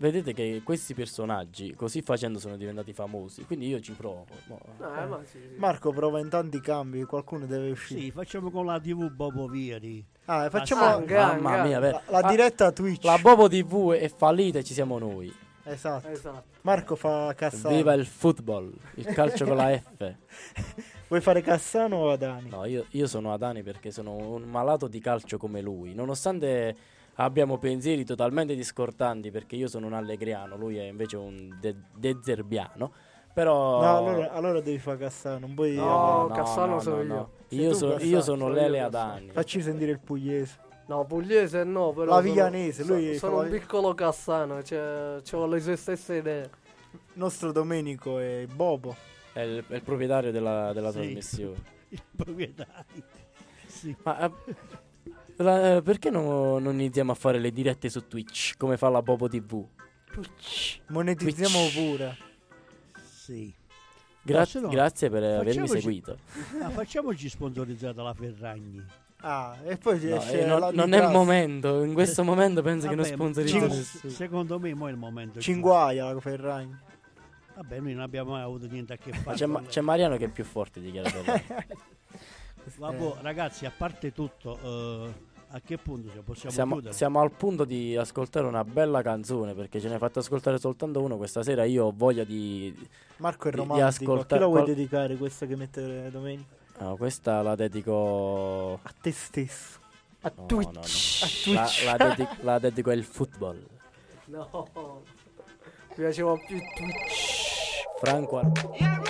vedete che questi personaggi così facendo sono diventati famosi, quindi io ci provo. No. Eh, ma sì, sì. Marco prova in tanti cambi, qualcuno deve uscire. Sì, facciamo con la TV Bobo Vieri. Ah, facciamo anche, mamma mia, la, la, diretta a Twitch. La Bobo TV è fallita e ci siamo noi. Esatto. esatto. Marco fa Cassano. Viva il football, il calcio con la F. *laughs* Vuoi fare Cassano o Adani? No, io, io sono Adani perché sono un malato di calcio come lui. Nonostante abbiamo pensieri totalmente discordanti perché io sono un allegriano, lui è invece un de- dezerbiano. Però... No, allora, allora, devi fare Cassano. Non puoi... No, no Cassano no, sono io. Io, so, io, sono Lele Adani. Facci sentire il pugliese. No, pugliese no, però. La Viganese, lui sono, sono un piccolo Cassano, cioè, ho le sue stesse idee. nostro Domenico è Bobo. È il, è il proprietario della, della sì. trasmissione. *laughs* Il proprietario. Sì. Ma uh, la, uh, perché no, non iniziamo a fare le dirette su Twitch come fa la Bobo TV? Twitch. Monetizziamo Twitch. pure. Sì. Gra- no, grazie per avermi seguito. *laughs* Ah, facciamoci sponsorizzata la Ferragni. Ah, e poi no, eh, non, non è il momento. In questo momento penso Vabbè, che non sponsorizza nessuno. Secondo me, mo è il momento. Cinguaia la Ferragni. Vabbè, noi non abbiamo mai avuto niente a che fare. C'è, ma- c'è, Mariano che è più forte di Chiara *laughs* Vabbè, ragazzi, a parte tutto, uh, a che punto possiamo siamo, chiudere? Siamo al punto di ascoltare una bella canzone perché ce ne hai fatto ascoltare soltanto uno questa sera. Io ho voglia di. Marco è romantico. Di ascoltare. Chi la vuoi qual- dedicare questa che mette domenica? No, questa la dedico a te stesso. A no, Twitch. No, no. A Twitch. La, la, dedico, la dedico al football. No. Mi piaceva più Twitch. Franco. Yeah,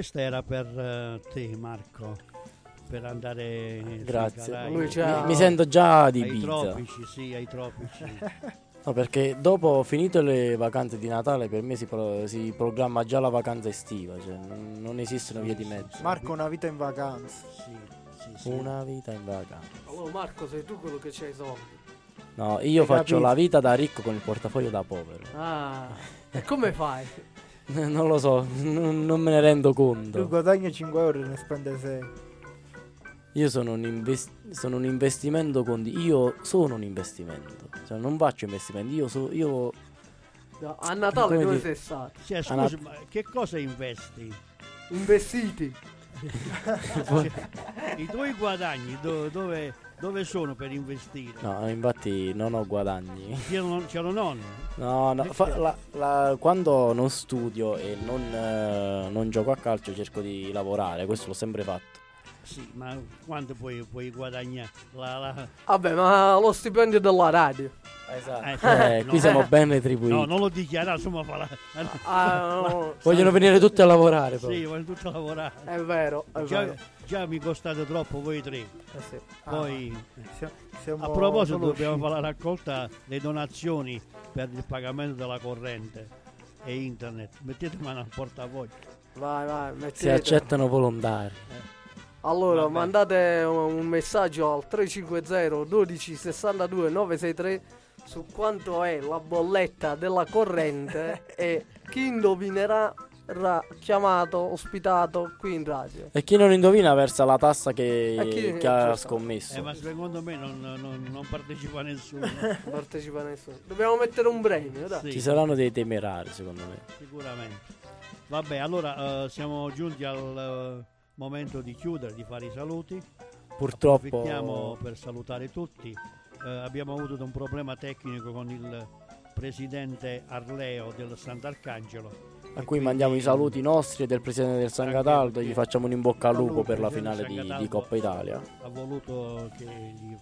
Questa era per eh, te, Marco. Per andare Grazie. C'ha- Mi, mi sento già di ai Ibiza. tropici, sì, ai tropici. *laughs* No, perché dopo finite le vacanze di Natale per me si, pro- si programma già la vacanza estiva, cioè non, non esistono vie di mezzo. Marco una vita in vacanza. sì, sì, sì. Una vita in vacanza. Allora Marco sei tu quello che c'hai i soldi. No, io Hai faccio capito? la vita da ricco con il portafoglio da povero. Ah, e come fai? *laughs* non lo so, non, non me ne rendo Lui conto. guadagna 5 euro e ne spende 6. Io sono un, invest- sono un investimento con... Io sono un investimento. Cioè non faccio investimenti, io, so- io No, a Natale Come dove dire- sei stato? Sì, scusi, Anat- ma che cosa investi? Investiti. *laughs* I tuoi guadagni do- dove, dove sono per investire? No, infatti non ho guadagni. Ce lo, ce lo non. No, no, fa- la- la- quando non studio e non, eh, non gioco a calcio cerco di lavorare, questo l'ho sempre fatto. Sì, ma quanto puoi, puoi guadagnare? La, la- Vabbè, ma lo stipendio della radio. Esatto. Eh, Eh, no. qui siamo ben retribuiti. No, non lo dichiara, insomma, fa la, Ah, *laughs* no, Vogliono venire tutti a lavorare poi. Sì, vogliono tutti lavorare. è vero, è Già, vero. Già mi costate troppo voi tre. Eh sì. Poi, Sia- siamo a proposito, dobbiamo fare la raccolta delle donazioni per il pagamento della corrente e internet. Mettete mano al portafoglio. Vai, vai, Si mettete. accettano volontari. Allora, Vabbè. mandate un un messaggio al 350 12 62 963 su quanto è la bolletta della corrente *laughs* e chi indovinerà verrà chiamato, ospitato qui in radio. E chi non indovina versa la tassa che, chi- che ha scommesso. Eh, ma secondo me non, non- non partecipa nessuno. *laughs* Non partecipa nessuno. Dobbiamo mettere un premio, dai. Sì, Ci saranno dei temerari, secondo me. sicuramente. Vabbè, allora eh, siamo giunti al eh, momento di chiudere, di fare i saluti. Purtroppo Approfittiamo per salutare tutti. Eh, abbiamo avuto un problema tecnico con il presidente Arleo del Sant'Arcangelo. A e cui mandiamo i saluti nostri e del presidente del San Cataldo. perché- Gli facciamo un in bocca al lupo per la finale di, di Coppa Italia. ha voluto che gli,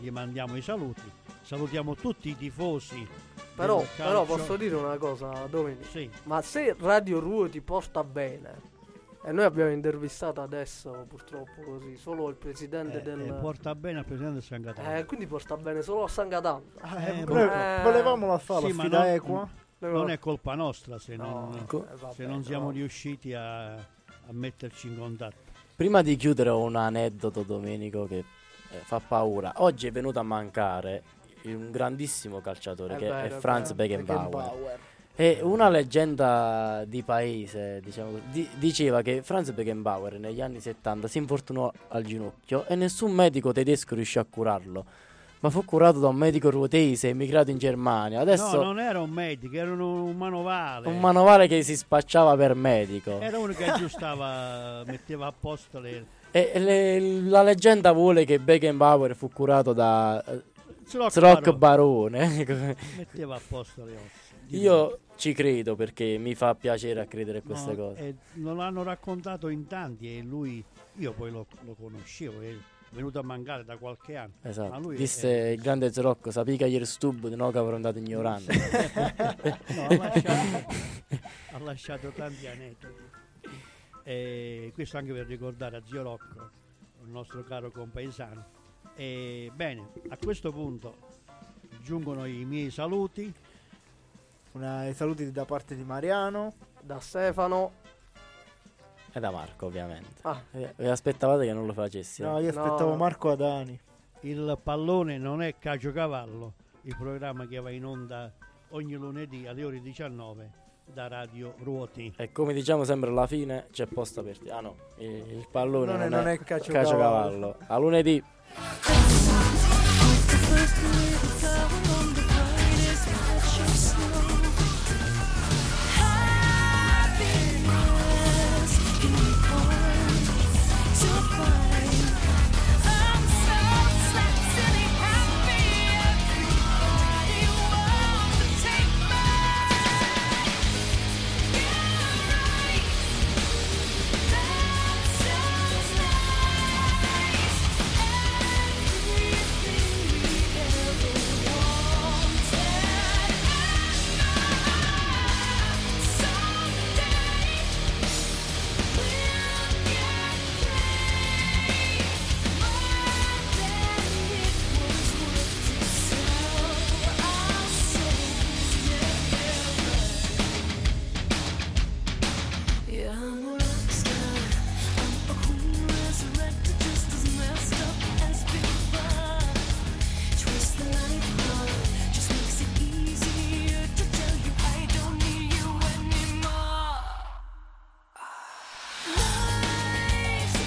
gli mandiamo i saluti. Salutiamo tutti i tifosi. Però, però posso dire una cosa, Domenico. Sì, Ma se Radio Ruo ti porta bene, e noi abbiamo intervistato adesso purtroppo così, solo il presidente eh, del... eh, porta bene al presidente del San Cataldo. Eh, quindi porta bene solo a San Cataldo. Ah, Eh, eh, volevo- volevamo la fare Sì, la ma sfida non- equa. Non è colpa nostra se No, non, Ecco. eh, vabbè, se non siamo no. riusciti a, a metterci in contatto. Prima di chiudere ho un aneddoto, Domenico, che eh, fa paura. Oggi è venuto a mancare un grandissimo calciatore È che vero, è Franz vero. Beckenbauer. Beckenbauer. E una leggenda di paese diciamo, di- diceva che Franz Beckenbauer negli anni 70 si infortunò al ginocchio e nessun medico tedesco riuscì a curarlo. Ma fu curato da un medico ruotese emigrato in Germania. Adesso No, non era un medico, era un, un manovale. un manovale che si spacciava per medico. Era uno che aggiustava, *laughs* metteva a posto le... E le- la leggenda vuole che Beckenbauer fu curato da eh, Zrock Zrock Barone. Barone. *laughs* Metteva a posto le ossa. Io ci credo perché mi fa piacere a credere a queste No, cose. e lo hanno raccontato in tanti e lui, io poi lo, lo conoscevo, è venuto a mancare da qualche anno. Ma Esatto. lui Disse è- il grande Zrocco, sappi che ieri stupido, no che avrò andato ignorante. *laughs* No, ha, lasciato, ha lasciato tanti aneddoti. E questo anche per ricordare a Zio Rocco, il nostro caro compaesano. E, bene, a questo punto giungono i miei saluti. Una- I saluti da parte di Mariano. Da Stefano. E da Marco, ovviamente. Ah. Eh, Vi aspettavate che non lo facessi? No, io aspettavo no. Marco Adani. Il pallone non è Cagiocavallo, il programma che va in onda ogni lunedì alle ore 19 da Radio Ruoti. E come diciamo sempre alla fine c'è posta per te. Ah no, il, pallone Non non, è- non è, è caciocavallo. caciocavallo. A lunedì.